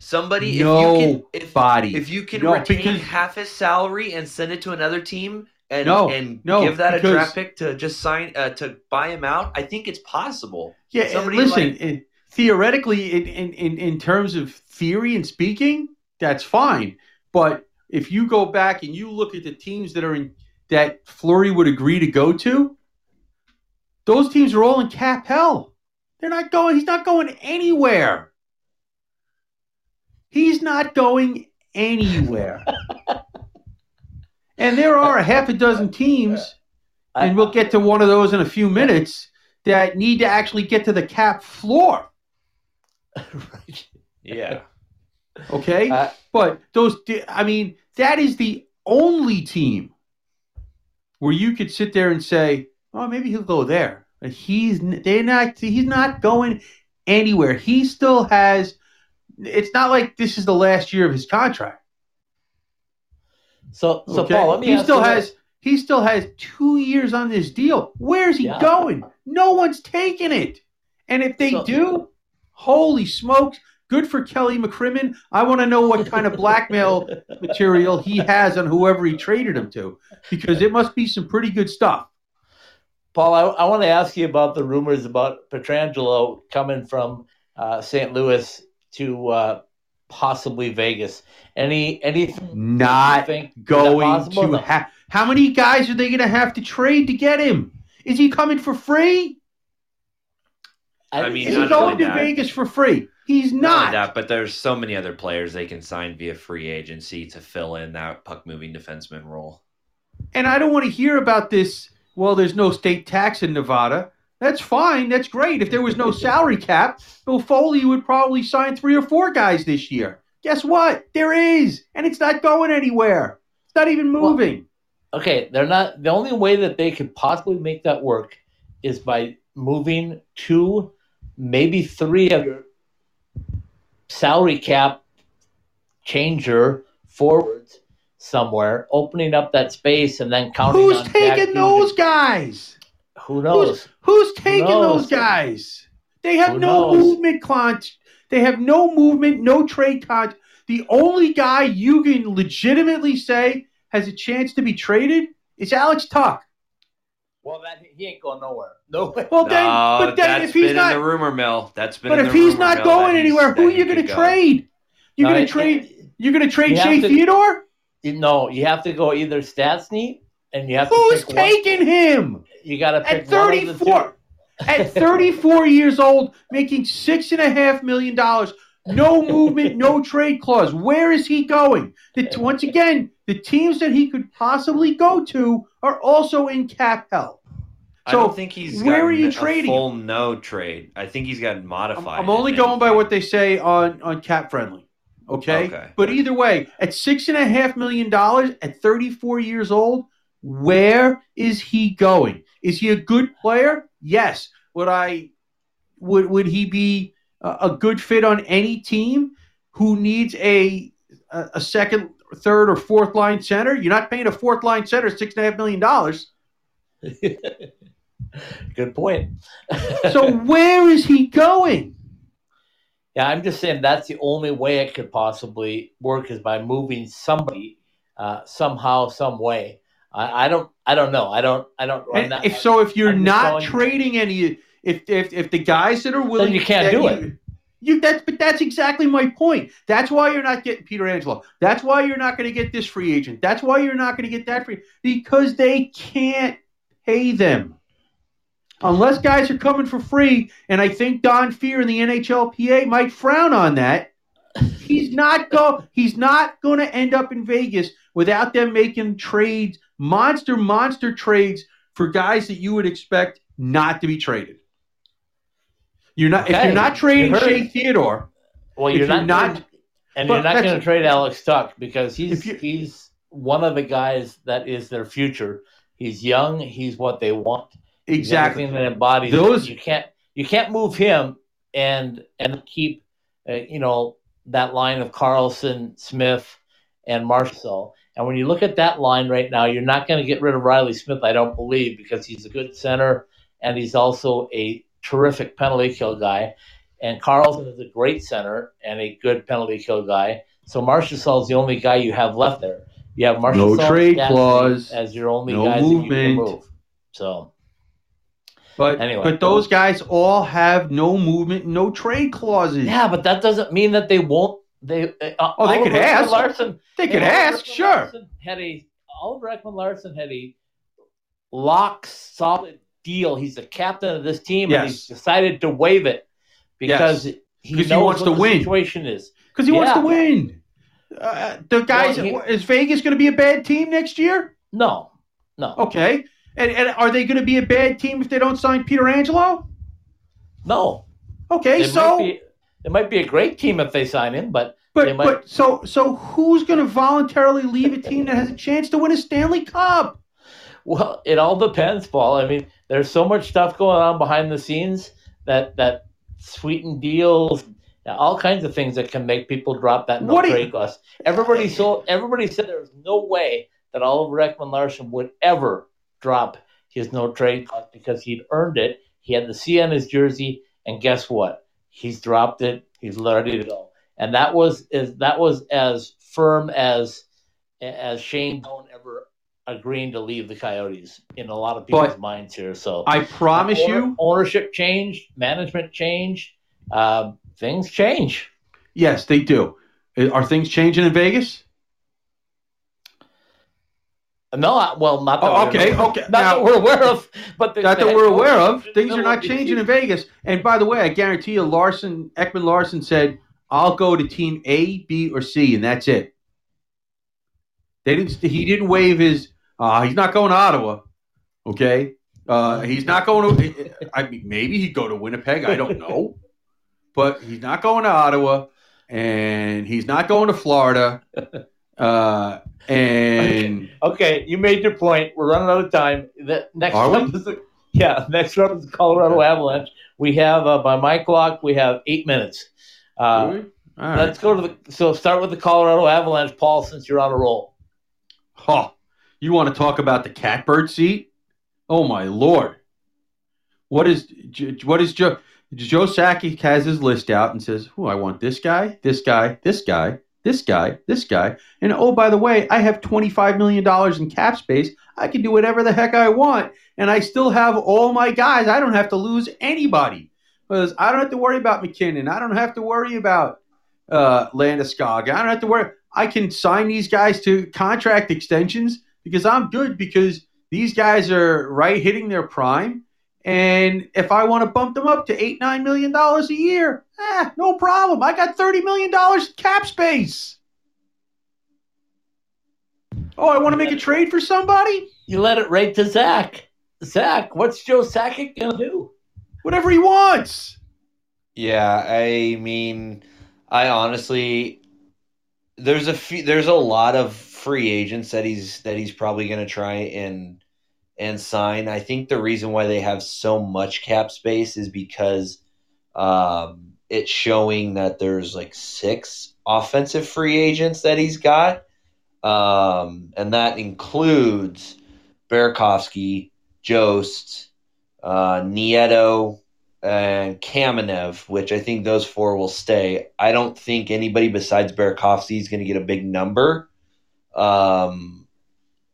Somebody, No if you can, if, Body. if you can No, retain because- half his salary and send it to another team and No, and no, give that a draft pick to just sign uh, to buy him out, I think it's possible. Yeah, Somebody listen. like- in- theoretically, in, in in in terms of theory and speaking, that's fine. But if you go back and you look at the teams that are in that Fleury would agree to go to, those teams are all in cap hell. They're not going. He's not going anywhere. He's not going anywhere. and there are a half a dozen teams, and we'll get to one of those in a few minutes, that need to actually get to the cap floor. Right. Yeah. Okay? Uh, but those, I mean, that is the only team where you could sit there and say, oh, maybe he'll go there. But he's they're not he's not going anywhere. He still has it's not like this is the last year of his contract. So, so okay? Paul, let me he ask still you has this. he still has two years on this deal. Where's he Yeah. going? No one's taking it. And if they So- do, holy smokes, good for Kelly McCrimmon. I want to know what kind of blackmail material he has on whoever he traded him to, because it must be some pretty good stuff. Paul, I, I want to ask you about the rumors about Pietrangelo coming from uh, St. Louis to uh, possibly Vegas. Any anything Not think going to No. ha- How many guys are they going to have to trade to get him? Is he coming for free? I mean, Is he going only to that. Vegas for free? He's Not not. that, but there's so many other players they can sign via free agency to fill in that puck moving defenseman role. And I don't want to hear about this. Well, there's no state tax in Nevada. That's fine. That's great. If there was no salary cap, Bill Foley would probably sign three or four guys this year. Guess what? There is, and it's not going anywhere. It's not even Well- moving. okay, they're not. The only way that they could possibly make that work is by moving two, maybe three of your salary cap changer forwards somewhere, opening up that space, and then counting Who's taking those guys? Who knows? Who's taking knows? those guys? They have Who no knows? movement con. They have no movement, no trade con. The only guy you can legitimately say has a chance to be traded is Alex Tuch. Well, that he ain't going nowhere. No way. Well, then, no, but then that's if he's been not, in the rumor mill. That's been. but in if the he's rumor not going anywhere, who are you going to trade? You're No, going to trade. You're going to trade you have Shea to- Theodore. No, you have to go either Stastny, and you have to Who's pick one- taking him You got to pick at one of the 34? two. At 34 years old, making six and a half million dollars, no movement, no trade clause. Where is he going? The, once again, the teams that he could possibly go to are also in cap hell. I So, don't think he's where are you a trading full no trade. I think he's gotten I'm, modified. I'm only going by what they say on, on CapFriendly. Okay? Okay. But either way, at six and a half million dollars at 34 years old, where is he going? Is he a good player? Yes. Would I would would he be a, good fit on any team who needs a, a a second, third, or fourth line center? You're not paying a fourth line center six and a half million dollars. Good point. So where is he going? yeah, I'm just saying that's the only way it could possibly work is by moving somebody uh, somehow, some way. I, I don't. I don't know. I don't. I don't. I'm not- if so, if you're I'm not trading any, if if if the guys that are willing, you can't do you, it. You that's but that's exactly my point. That's why you're not getting Pietrangelo. That's why you're not going to get this free agent. That's why you're not going to get that free because they can't pay them. Unless guys are coming for free, and I think Don Fehr and the NHLPA might frown on that. He's not go. He's not going to end up in Vegas without them making trades, monster, monster trades for guys that you would expect not to be traded. You're not if you're not trading you Shea. Theodore. well, you're you're not. not- and you're not going to trade Alex Tuch because he's he's one of the guys that is their future. He's young. He's what they want. Exactly. that embodies Those- it. you can't you can't move him and and keep uh, you know that line of Karlsson, Smith, and Marshall. And when you look at that line right now, you're not going to get rid of Riley Smith, I don't believe, because he's a good center and he's also a terrific penalty kill guy. And Karlsson is a great center and a good penalty kill guy. So Marshall is the only guy you have left there. You have Marshall No trade clause, as your only no guys that you movement. can move. So But Anyway. but those guys all have no movement, no trade clauses. Yeah, but that doesn't mean that they won't. They uh, Oh, they could ask. Larsson, they could ask, Ekman sure. Larsson had a Oliver Ekman Larsson had a lock solid deal. He's the captain of this team, and he's decided to waive it because he knows he wants what to the win. situation is. because he wants to win. Uh, the guys, Well, he- is Vegas going to be a bad team next year? No, no, Okay, and, and are they going to be a bad team if they don't sign Pietrangelo? no. Okay, They so be, it might be a great team if they sign him, but they but might- but so so who's going to voluntarily leave a team that has a chance to win a Stanley Cup? well, it all depends, Paul. I mean, there's so much stuff going on behind the scenes that that sweeten deals, all kinds of things that can make people drop that no trade clause. Everybody so everybody said there was no way that Oliver Ekman Larsson would ever drop his no trade clause because he'd earned it. He had the C on his jersey, and guess what? He's dropped it. He's ready it go. And that was is that was as firm as as Shane Doan ever agreeing to leave the Coyotes in a lot of people's But- minds here. So I promise Owner- you, ownership changed, management changed, um, things change. yes, they do. Uh, Are things changing in Vegas? No, I- well, not that Oh, we're- okay, okay. not Now- that we're aware of, but the, Not that we're aware of. Things are not changing in Vegas. And by the way, I guarantee you, Larsson, Ekman Larsson said, "I'll go to team A, B, or C, and that's it." They didn't. He didn't waive his. Uh, he's not going to Ottawa. Okay. Uh, he's not going to. I mean, maybe he'd go to Winnipeg. I don't know, but he's not going to Ottawa, and he's not going to Florida. Uh, and Okay, you made your point. We're running out of time. The next Are we? up is the, yeah, next up is the Colorado Avalanche. We have uh, by my clock, we have eight minutes. Uh, All right. Let's go to the so start with the Colorado Avalanche, Paul, since you're on a roll. Huh. You want to talk about the catbird seat? Oh my lord! What is what is Joe Joe Sakic has his list out and says, "Oh, I want this guy, this guy, this guy, this guy, this guy, and oh by the way, I have twenty five million dollars in cap space. I can do whatever the heck I want, and I still have all my guys. I don't have to lose anybody because I don't have to worry about MacKinnon. I don't have to worry about uh, Landeskog. I don't have to worry. I can sign these guys to contract extensions because I'm good because these guys are right hitting their prime. And if I want to bump them up to eight, nine million dollars a year, eh, no problem. I got thirty million dollars cap space. Oh, I want to make a trade for somebody? You let it right to Zach. Zach, what's Joe Sakic gonna do? Whatever he wants. Yeah, I mean, I honestly, there's a few, there's a lot of free agents that he's that he's probably going to try and and sign. I think the reason why they have so much cap space is because um, it's showing that there's like six offensive free agents that he's got, um, and that includes Burakovsky, Jost, uh, Nieto, and Kamenev, which I think those four will stay. I don't think anybody besides Burakovsky is going to get a big number. Um,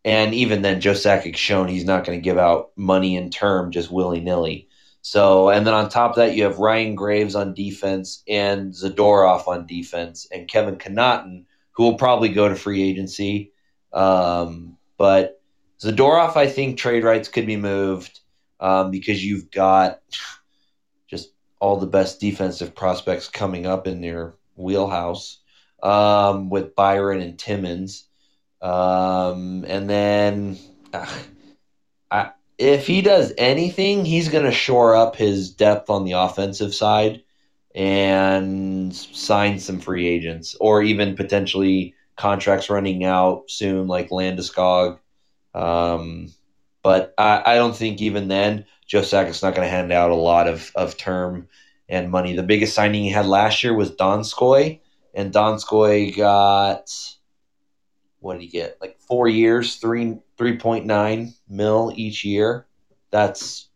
and even then, Joe Sakic's shown he's not going to give out money in term just willy nilly. So, and then on top of that, you have Ryan Graves on defense and Zadorov on defense and Kevin Connauton, who will probably go to free agency. Um, but Zadorov, I think trade rights could be moved um, because you've got just all the best defensive prospects coming up in their wheelhouse um, with Byram and Timmins. Um, and then uh, I, if he does anything, he's going to shore up his depth on the offensive side and sign some free agents or even potentially contracts running out soon, like Landeskog. Um, but I, I don't think even then Joe Sakic's not going to hand out a lot of, of term and money. The biggest signing he had last year was Donskoy, and Donskoy got what did he get? Like four years, three three point nine mil each year. That's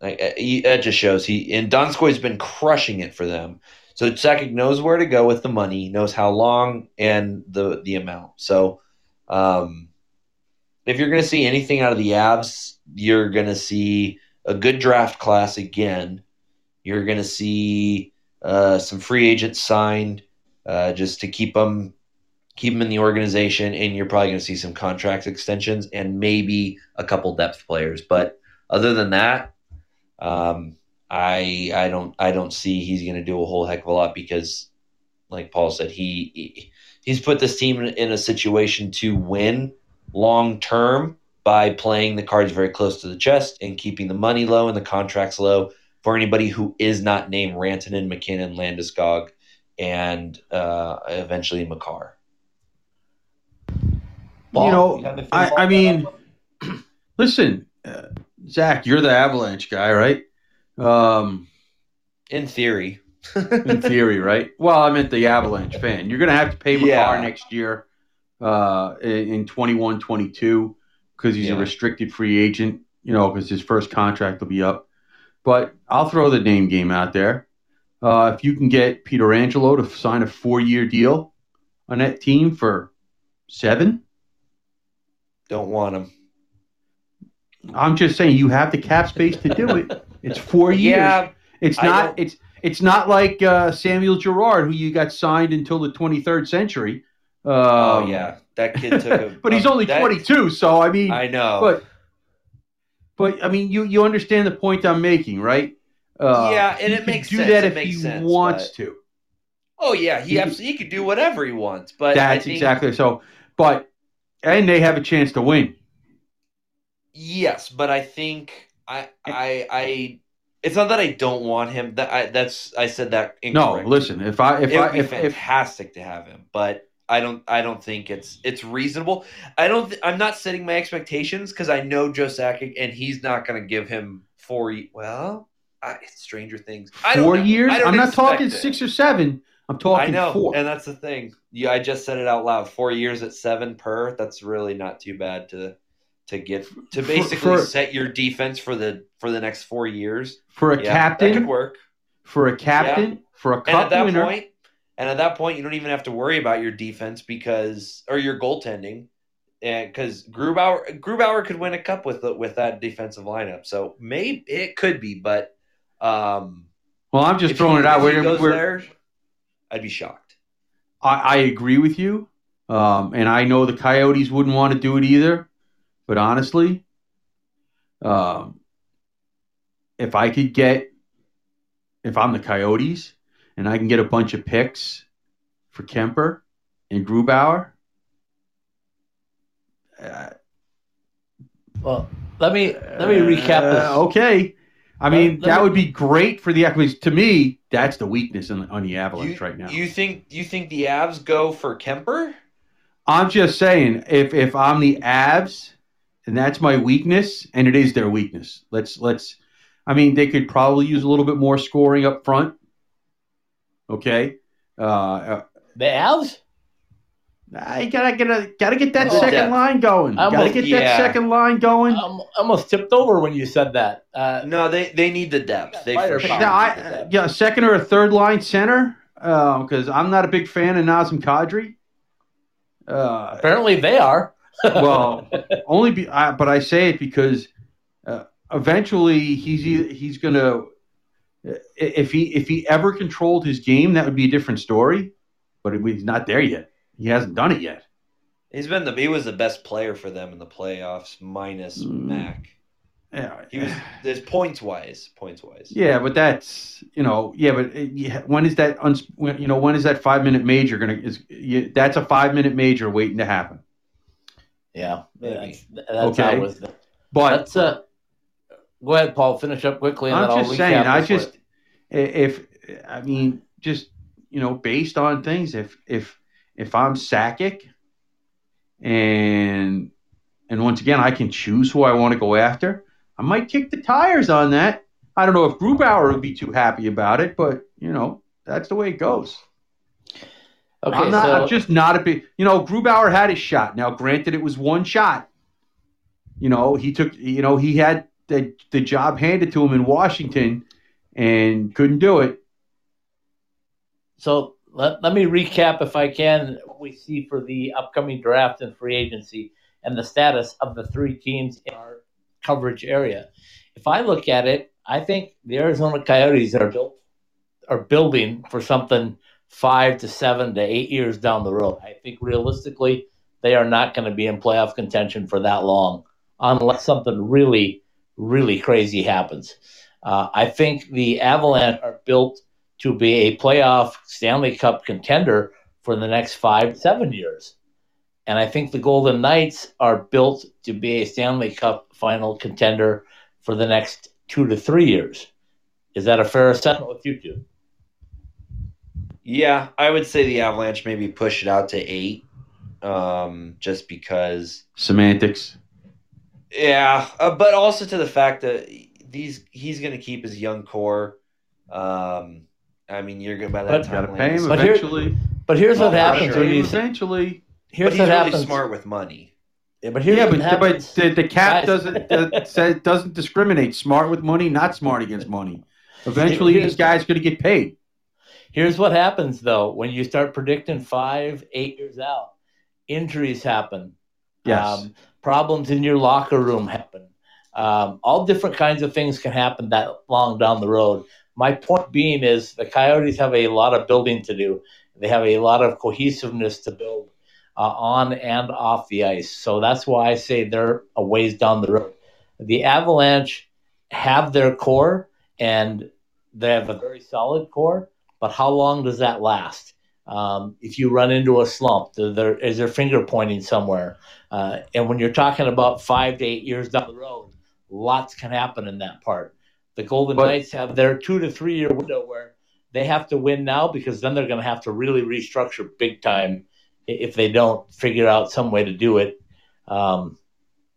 like uh, that just shows he and Donskoy's been crushing it for them. So Sakic knows where to go with the money, knows how long and the the amount. So um, if you're going to see anything out of the Abs, you're going to see a good draft class again. You're going to see uh, some free agents signed uh, just to keep them keep him in the organization, and you're probably going to see some contract extensions and maybe a couple depth players. But other than that, um, I I don't I don't see he's going to do a whole heck of a lot because like Paul said, he, he he's put this team in, a situation to win long term by playing the cards very close to the chest and keeping the money low and the contracts low for anybody who is not named Rantanen, MacKinnon, Landeskog, and uh, eventually Makar. Paul, you know, you I, I mean, listen, uh, Zach, you're the Avalanche guy, right? Um, In theory, in theory, right? Well, I meant the Avalanche fan. You're going to have to pay Makar Yeah. next year uh, in 21 22 because he's Yeah. a restricted free agent, you know, because his first contract will be up. But I'll throw the name game out there. Uh, if you can get Pietrangelo to sign a four year deal on that team for seven, don't want him. I'm just saying you have the cap space to do it. It's four years. Yeah, It's not. It's it's not like uh, Samuel Girard, who you got signed until the 23rd century. Um, oh yeah, that kid took a. but he's only that- 22, so I mean, I know. but but I mean, you you understand the point I'm making, right? Uh, Yeah, and it makes do sense. that It if makes he sense, wants but- to. oh yeah, he he- absolutely he could do whatever he wants. But I That's think, exactly so. But and they have a chance to win. Yes, but I think I I I. It's not that I don't want him. That I that's I said that. No, listen. If I if it I be if, if fantastic to have him, but I don't. I don't think it's it's reasonable. I don't. Th- I'm not setting my expectations because I know Joe Sakic, and he's not going to give him four. Well, I, it's Stranger Things. I don't four years, I I'm not talking it. six or seven. I'm talking I know, four. and that's the thing. Yeah, I just said it out loud. Four years at seven per. That's really not too bad to to get to basically for- set your defense for the for the next four years. for a Yeah, that could captain, work. for a captain, for a And cup at that winner. point, and at that point, you don't even have to worry about your defense because or your goaltending, and because Grubauer Grubauer could win a cup with the, with that defensive lineup. So maybe it could be, but um, well, I'm just throwing he- it out. We're, we're- there, I'd be shocked. I, I agree with you, um, and I know the Coyotes wouldn't want to do it either. But honestly, um, if I could get, if I'm the Coyotes, and I can get a bunch of picks for Kuemper and Grubauer, uh, Well, let me let me recap this. Uh, okay. I mean, Let- let that me- would be great for the Equities. To me, that's the weakness on, on the Avalanche You, right now. you think you think the Avs go for Kuemper? I'm just saying, if if I'm the Avs, and that's my weakness, and it is their weakness. Let's let's. I mean, they could probably use a little bit more scoring up front. Okay. Uh, uh, The Avs? I gotta get a, gotta get that Oh, second depth. line going. I'm gotta get yeah. that second line going. I'm almost tipped over when you said that. Uh, No, they they need the depth. They for sure. Now, need the I, depth. yeah, a second or a third line center, because I'm not a big fan of Nazem Kadri. Uh, apparently they are. well, only be, I, but I say it because uh, eventually he's he's gonna if he if he ever controlled his game, that would be a different story. But he's not there yet. He hasn't done it yet. He's been the he was the best player for them in the playoffs, minus Mm. Mac. Yeah, He was there's points wise, points wise. yeah, but that's you know, yeah, but uh, yeah, when is that? Uns, you know, when is that five minute major gonna? Is you, that's a five minute major waiting to happen. yeah, that's, that's Okay. how it was. But Let's uh, go ahead, Paul. Finish up quickly, and I'm then just saying. I just if I mean just you know based on things. If if if I'm Sakic, and and once again I can choose who I want to go after, I might kick the tires on that. I don't know if Grubauer would be too happy about it, but you know that's the way it goes. okay. I'm not. so I'm just not a big. You know, Grubauer had his shot. Now, granted, it was one shot. You know, he took. You know, he had the the job handed to him in Washington, and couldn't do it. So let, let me recap, if I can, what we see for the upcoming draft and free agency and the status of the three teams in our coverage area. If I look at it, I think the Arizona Coyotes are built are building for something five to seven to eight years down the road. I think realistically, they are not going to be in playoff contention for that long unless something really, really crazy happens. Uh, I think the Avalanche are built to be a playoff Stanley Cup contender for the next five, seven years. And I think the Golden Knights are built to be a Stanley Cup final contender for the next two to three years. Is that a fair assessment with you two? Yeah, I would say the Avalanche maybe push it out to eight, um, just because. Semantics. Yeah, uh, but also to the fact that these he's going to keep his young core. Um, I mean, you're going by that But- time. Got to pay him But here- eventually. But here's Well, what happens sure. when you eventually. here's but he's what really happens. smart with money. Yeah, but here's Yeah, what but, happens. but the, the cap Guys. doesn't uh, says, doesn't discriminate. Smart with money, not smart against money. Eventually, Here's- these guys going to get paid. Here's what happens though when you start predicting five, eight years out. Injuries happen. Yes. Um, problems in your locker room happen. Um, all different kinds of things can happen that long down the road. My point being is the Coyotes have a lot of building to do. They have a lot of cohesiveness to build uh, on and off the ice. So that's why I say they're a ways down the road. The Avalanche have their core and they have a very solid core, but how long does that last? Um, if you run into a slump, there, is there finger pointing somewhere? Uh, and when you're talking about five to eight years down the road, lots can happen in that part. The Golden But- Knights have their two to three year window where they have to win now because then they're going to have to really restructure big time if they don't figure out some way to do it um,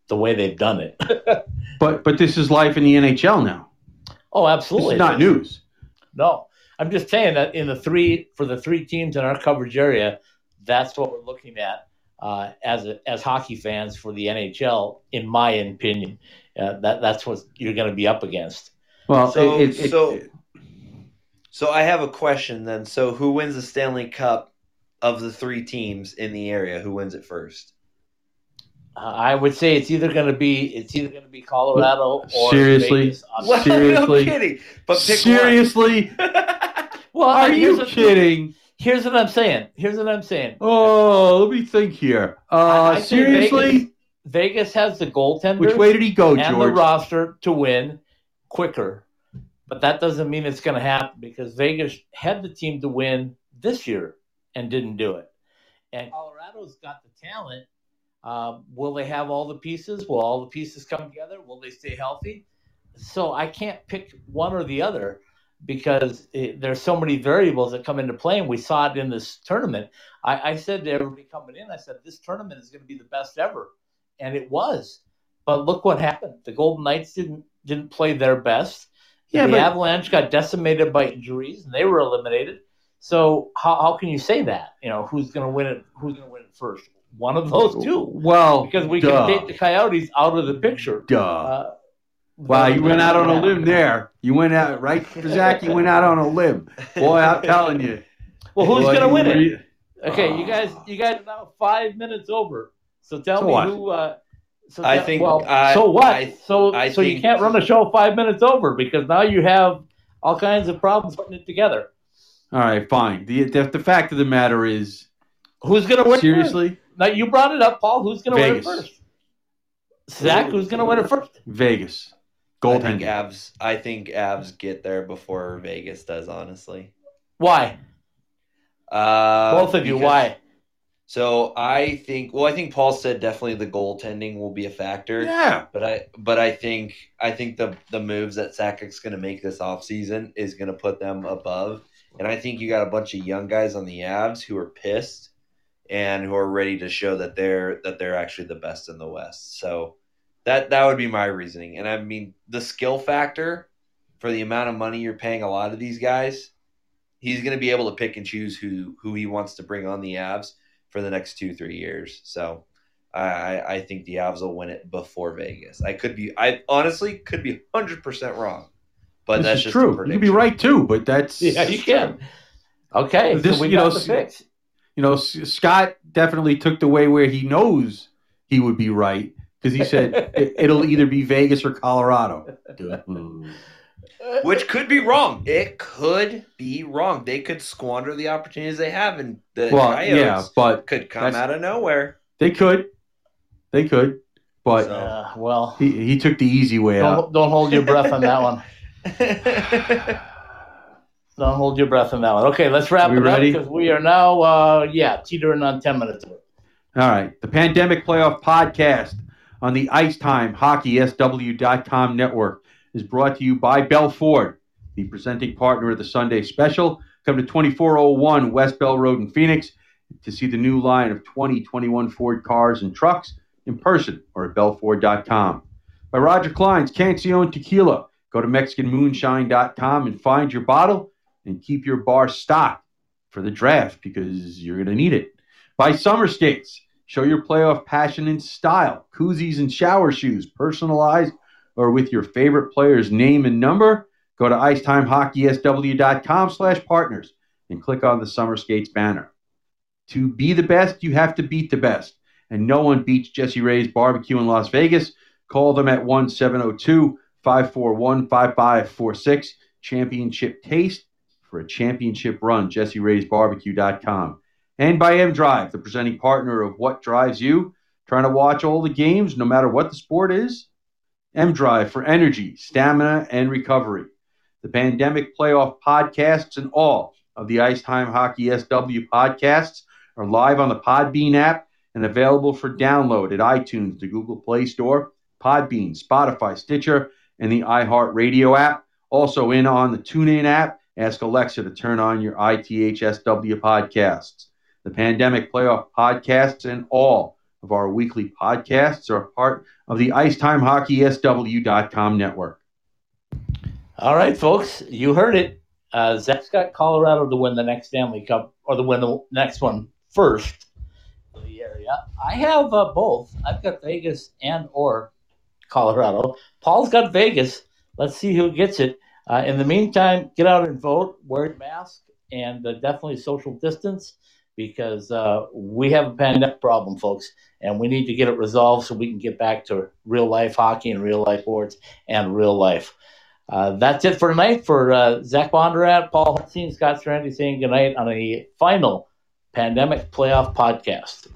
the way they've done it. But but this is life in the NHL now. oh, absolutely. not news. No, I'm just saying that in the three for the three teams in our coverage area, that's what we're looking at uh, as a, as hockey fans for the NHL. In my opinion, uh, that that's what you're going to be up against. Well, So- it, it, so- it- So I have a question then. So who wins the Stanley Cup of the three teams in the area? Who wins it first? Uh, I would say it's either going to be it's either going to be Colorado or Seriously? Vegas. Uh, Well, Seriously? no kidding. But pick seriously, one. Well, are you what- kidding? Here's what I'm saying. Here's what I'm saying. Oh, let me think here. Uh, I say seriously, Vegas, Vegas has the goaltenders. which way did he go, and the roster to win quicker. But that doesn't mean it's going to happen because Vegas had the team to win this year and didn't do it. And Colorado's got the talent. Um, will they have all the pieces? Will all the pieces come together? Will they stay healthy? So I can't pick one or the other because it, there's so many variables that come into play, and we saw it in this tournament. I, I said to everybody coming in, I said this tournament is going to be the best ever, and it was. But look what happened. The Golden Knights didn't didn't play their best. Yeah, the but- Avalanche got decimated by injuries, and they were eliminated. So how, how can you say that? You know, who's going to win it? Who's going to win it first? One of those two, Well, because we duh, can take the Coyotes out of the picture. duh. Uh, wow, you went out on a limb there. You went out right, Zach. You went out on a limb, boy. I'm telling you. Well, who's Boy, going to you win it? re- Okay, you guys, you guys are now five minutes over. So tell So me what? who. Uh, so I tell- think- Well, I- so what? I- so I so you can't run a show five minutes over because now you have all kinds of problems putting it together. All right, fine. The, the the fact of the matter is, Who's going to win? First? seriously, Now you brought it up, Paul. Who's going to win it first? Zach, who's going to win it first? Vegas, Gold I think goaltending. Avs. I think Avs get there before Vegas does. Honestly, Why? uh, Both of you. Why? So I think. Well, I think Paul said definitely the goaltending will be a factor. Yeah, But I but I think I think the the moves that Sakic's going to make this offseason is going to put them above. And I think you got a bunch of young guys on the Avs who are pissed and who are ready to show that they're that they're actually the best in the West. So that that would be my reasoning. And I mean the skill factor for the amount of money you're paying a lot of these guys, he's going to be able to pick and choose who who he wants to bring on the Avs for the next 2-3 years. So I, I think the Avs will win it before Vegas. I could be, I honestly could be hundred percent wrong, but this that's is just true. You prediction. could be right too, but that's Yeah, you can. Okay, This- so we you got know, the fix. You know, Scott definitely took the way where he knows he would be right because he said it, it'll either be Vegas or Colorado. Which could be wrong. It could be wrong. They could squander the opportunities they have, and the Well, Coyotes yeah, but could come out of nowhere. they could, they could, but So- Uh, well, he, he took the easy way out. don't, don't hold your breath on that one. Don't hold your breath on that one. Okay, let's wrap We it ready? up because we are now, uh, yeah, teetering on 10 minutes. All right. The Pandemic Playoff Podcast on the Ice Time HockeySW.com network is brought to you by Bell Ford, the presenting partner of the Sunday Special. Come to 2401 West Bell Road in Phoenix to see the new line of 2021 Ford cars and trucks in person or at bellford.com. By Roger Clyne's Cancion Tequila. Go to MexicanMoonshine.com and find your bottle and keep your bar stocked for the draft because you're going to need it. By Summer Skates. Show your playoff passion in style. Koozies and shower shoes, personalized or with your favorite player's name and number. Go to IcetimeHockeySW.com slash partners and click on the Summer Skates banner. To be the best, you have to beat the best. And no one beats Jessie Rae's Barbecue in Las Vegas. Call them at 1 702 541 5546. Championship Taste for a championship run. JessieRae'sBarbecue.com. And by M Drive, the presenting partner of What Drives You. Trying to watch all the games, no matter what the sport is? M Drive for energy, stamina, and recovery. The Pandemic Playoff podcasts and all of the Ice Time Hockey SW podcasts are live on the Podbean app and available for download at iTunes, the Google Play Store, Podbean, Spotify, Stitcher, and the iHeartRadio app. Also in on the TuneIn app. Ask Alexa to turn on your ITHSW podcasts. The Pandemic Playoff podcasts and all of our weekly podcasts are part of the IcetimeHockeySW.com network. All right, folks, you heard it. Uh, Zach's got Colorado to win the next Stanley Cup or to win the next one first area. I have uh, both. I've got Vegas and or Colorado. Paul's got Vegas. Let's see who gets it. Uh, in the meantime, get out and vote. Wear your mask and uh, definitely social distance because uh, we have a pandemic problem, folks, and we need to get it resolved so we can get back to real life hockey and real life sports and real life. Uh, that's it for tonight. For uh, Zach Bondurant, Paul Hutson, Scott Strandy saying goodnight on a final pandemic playoff podcast.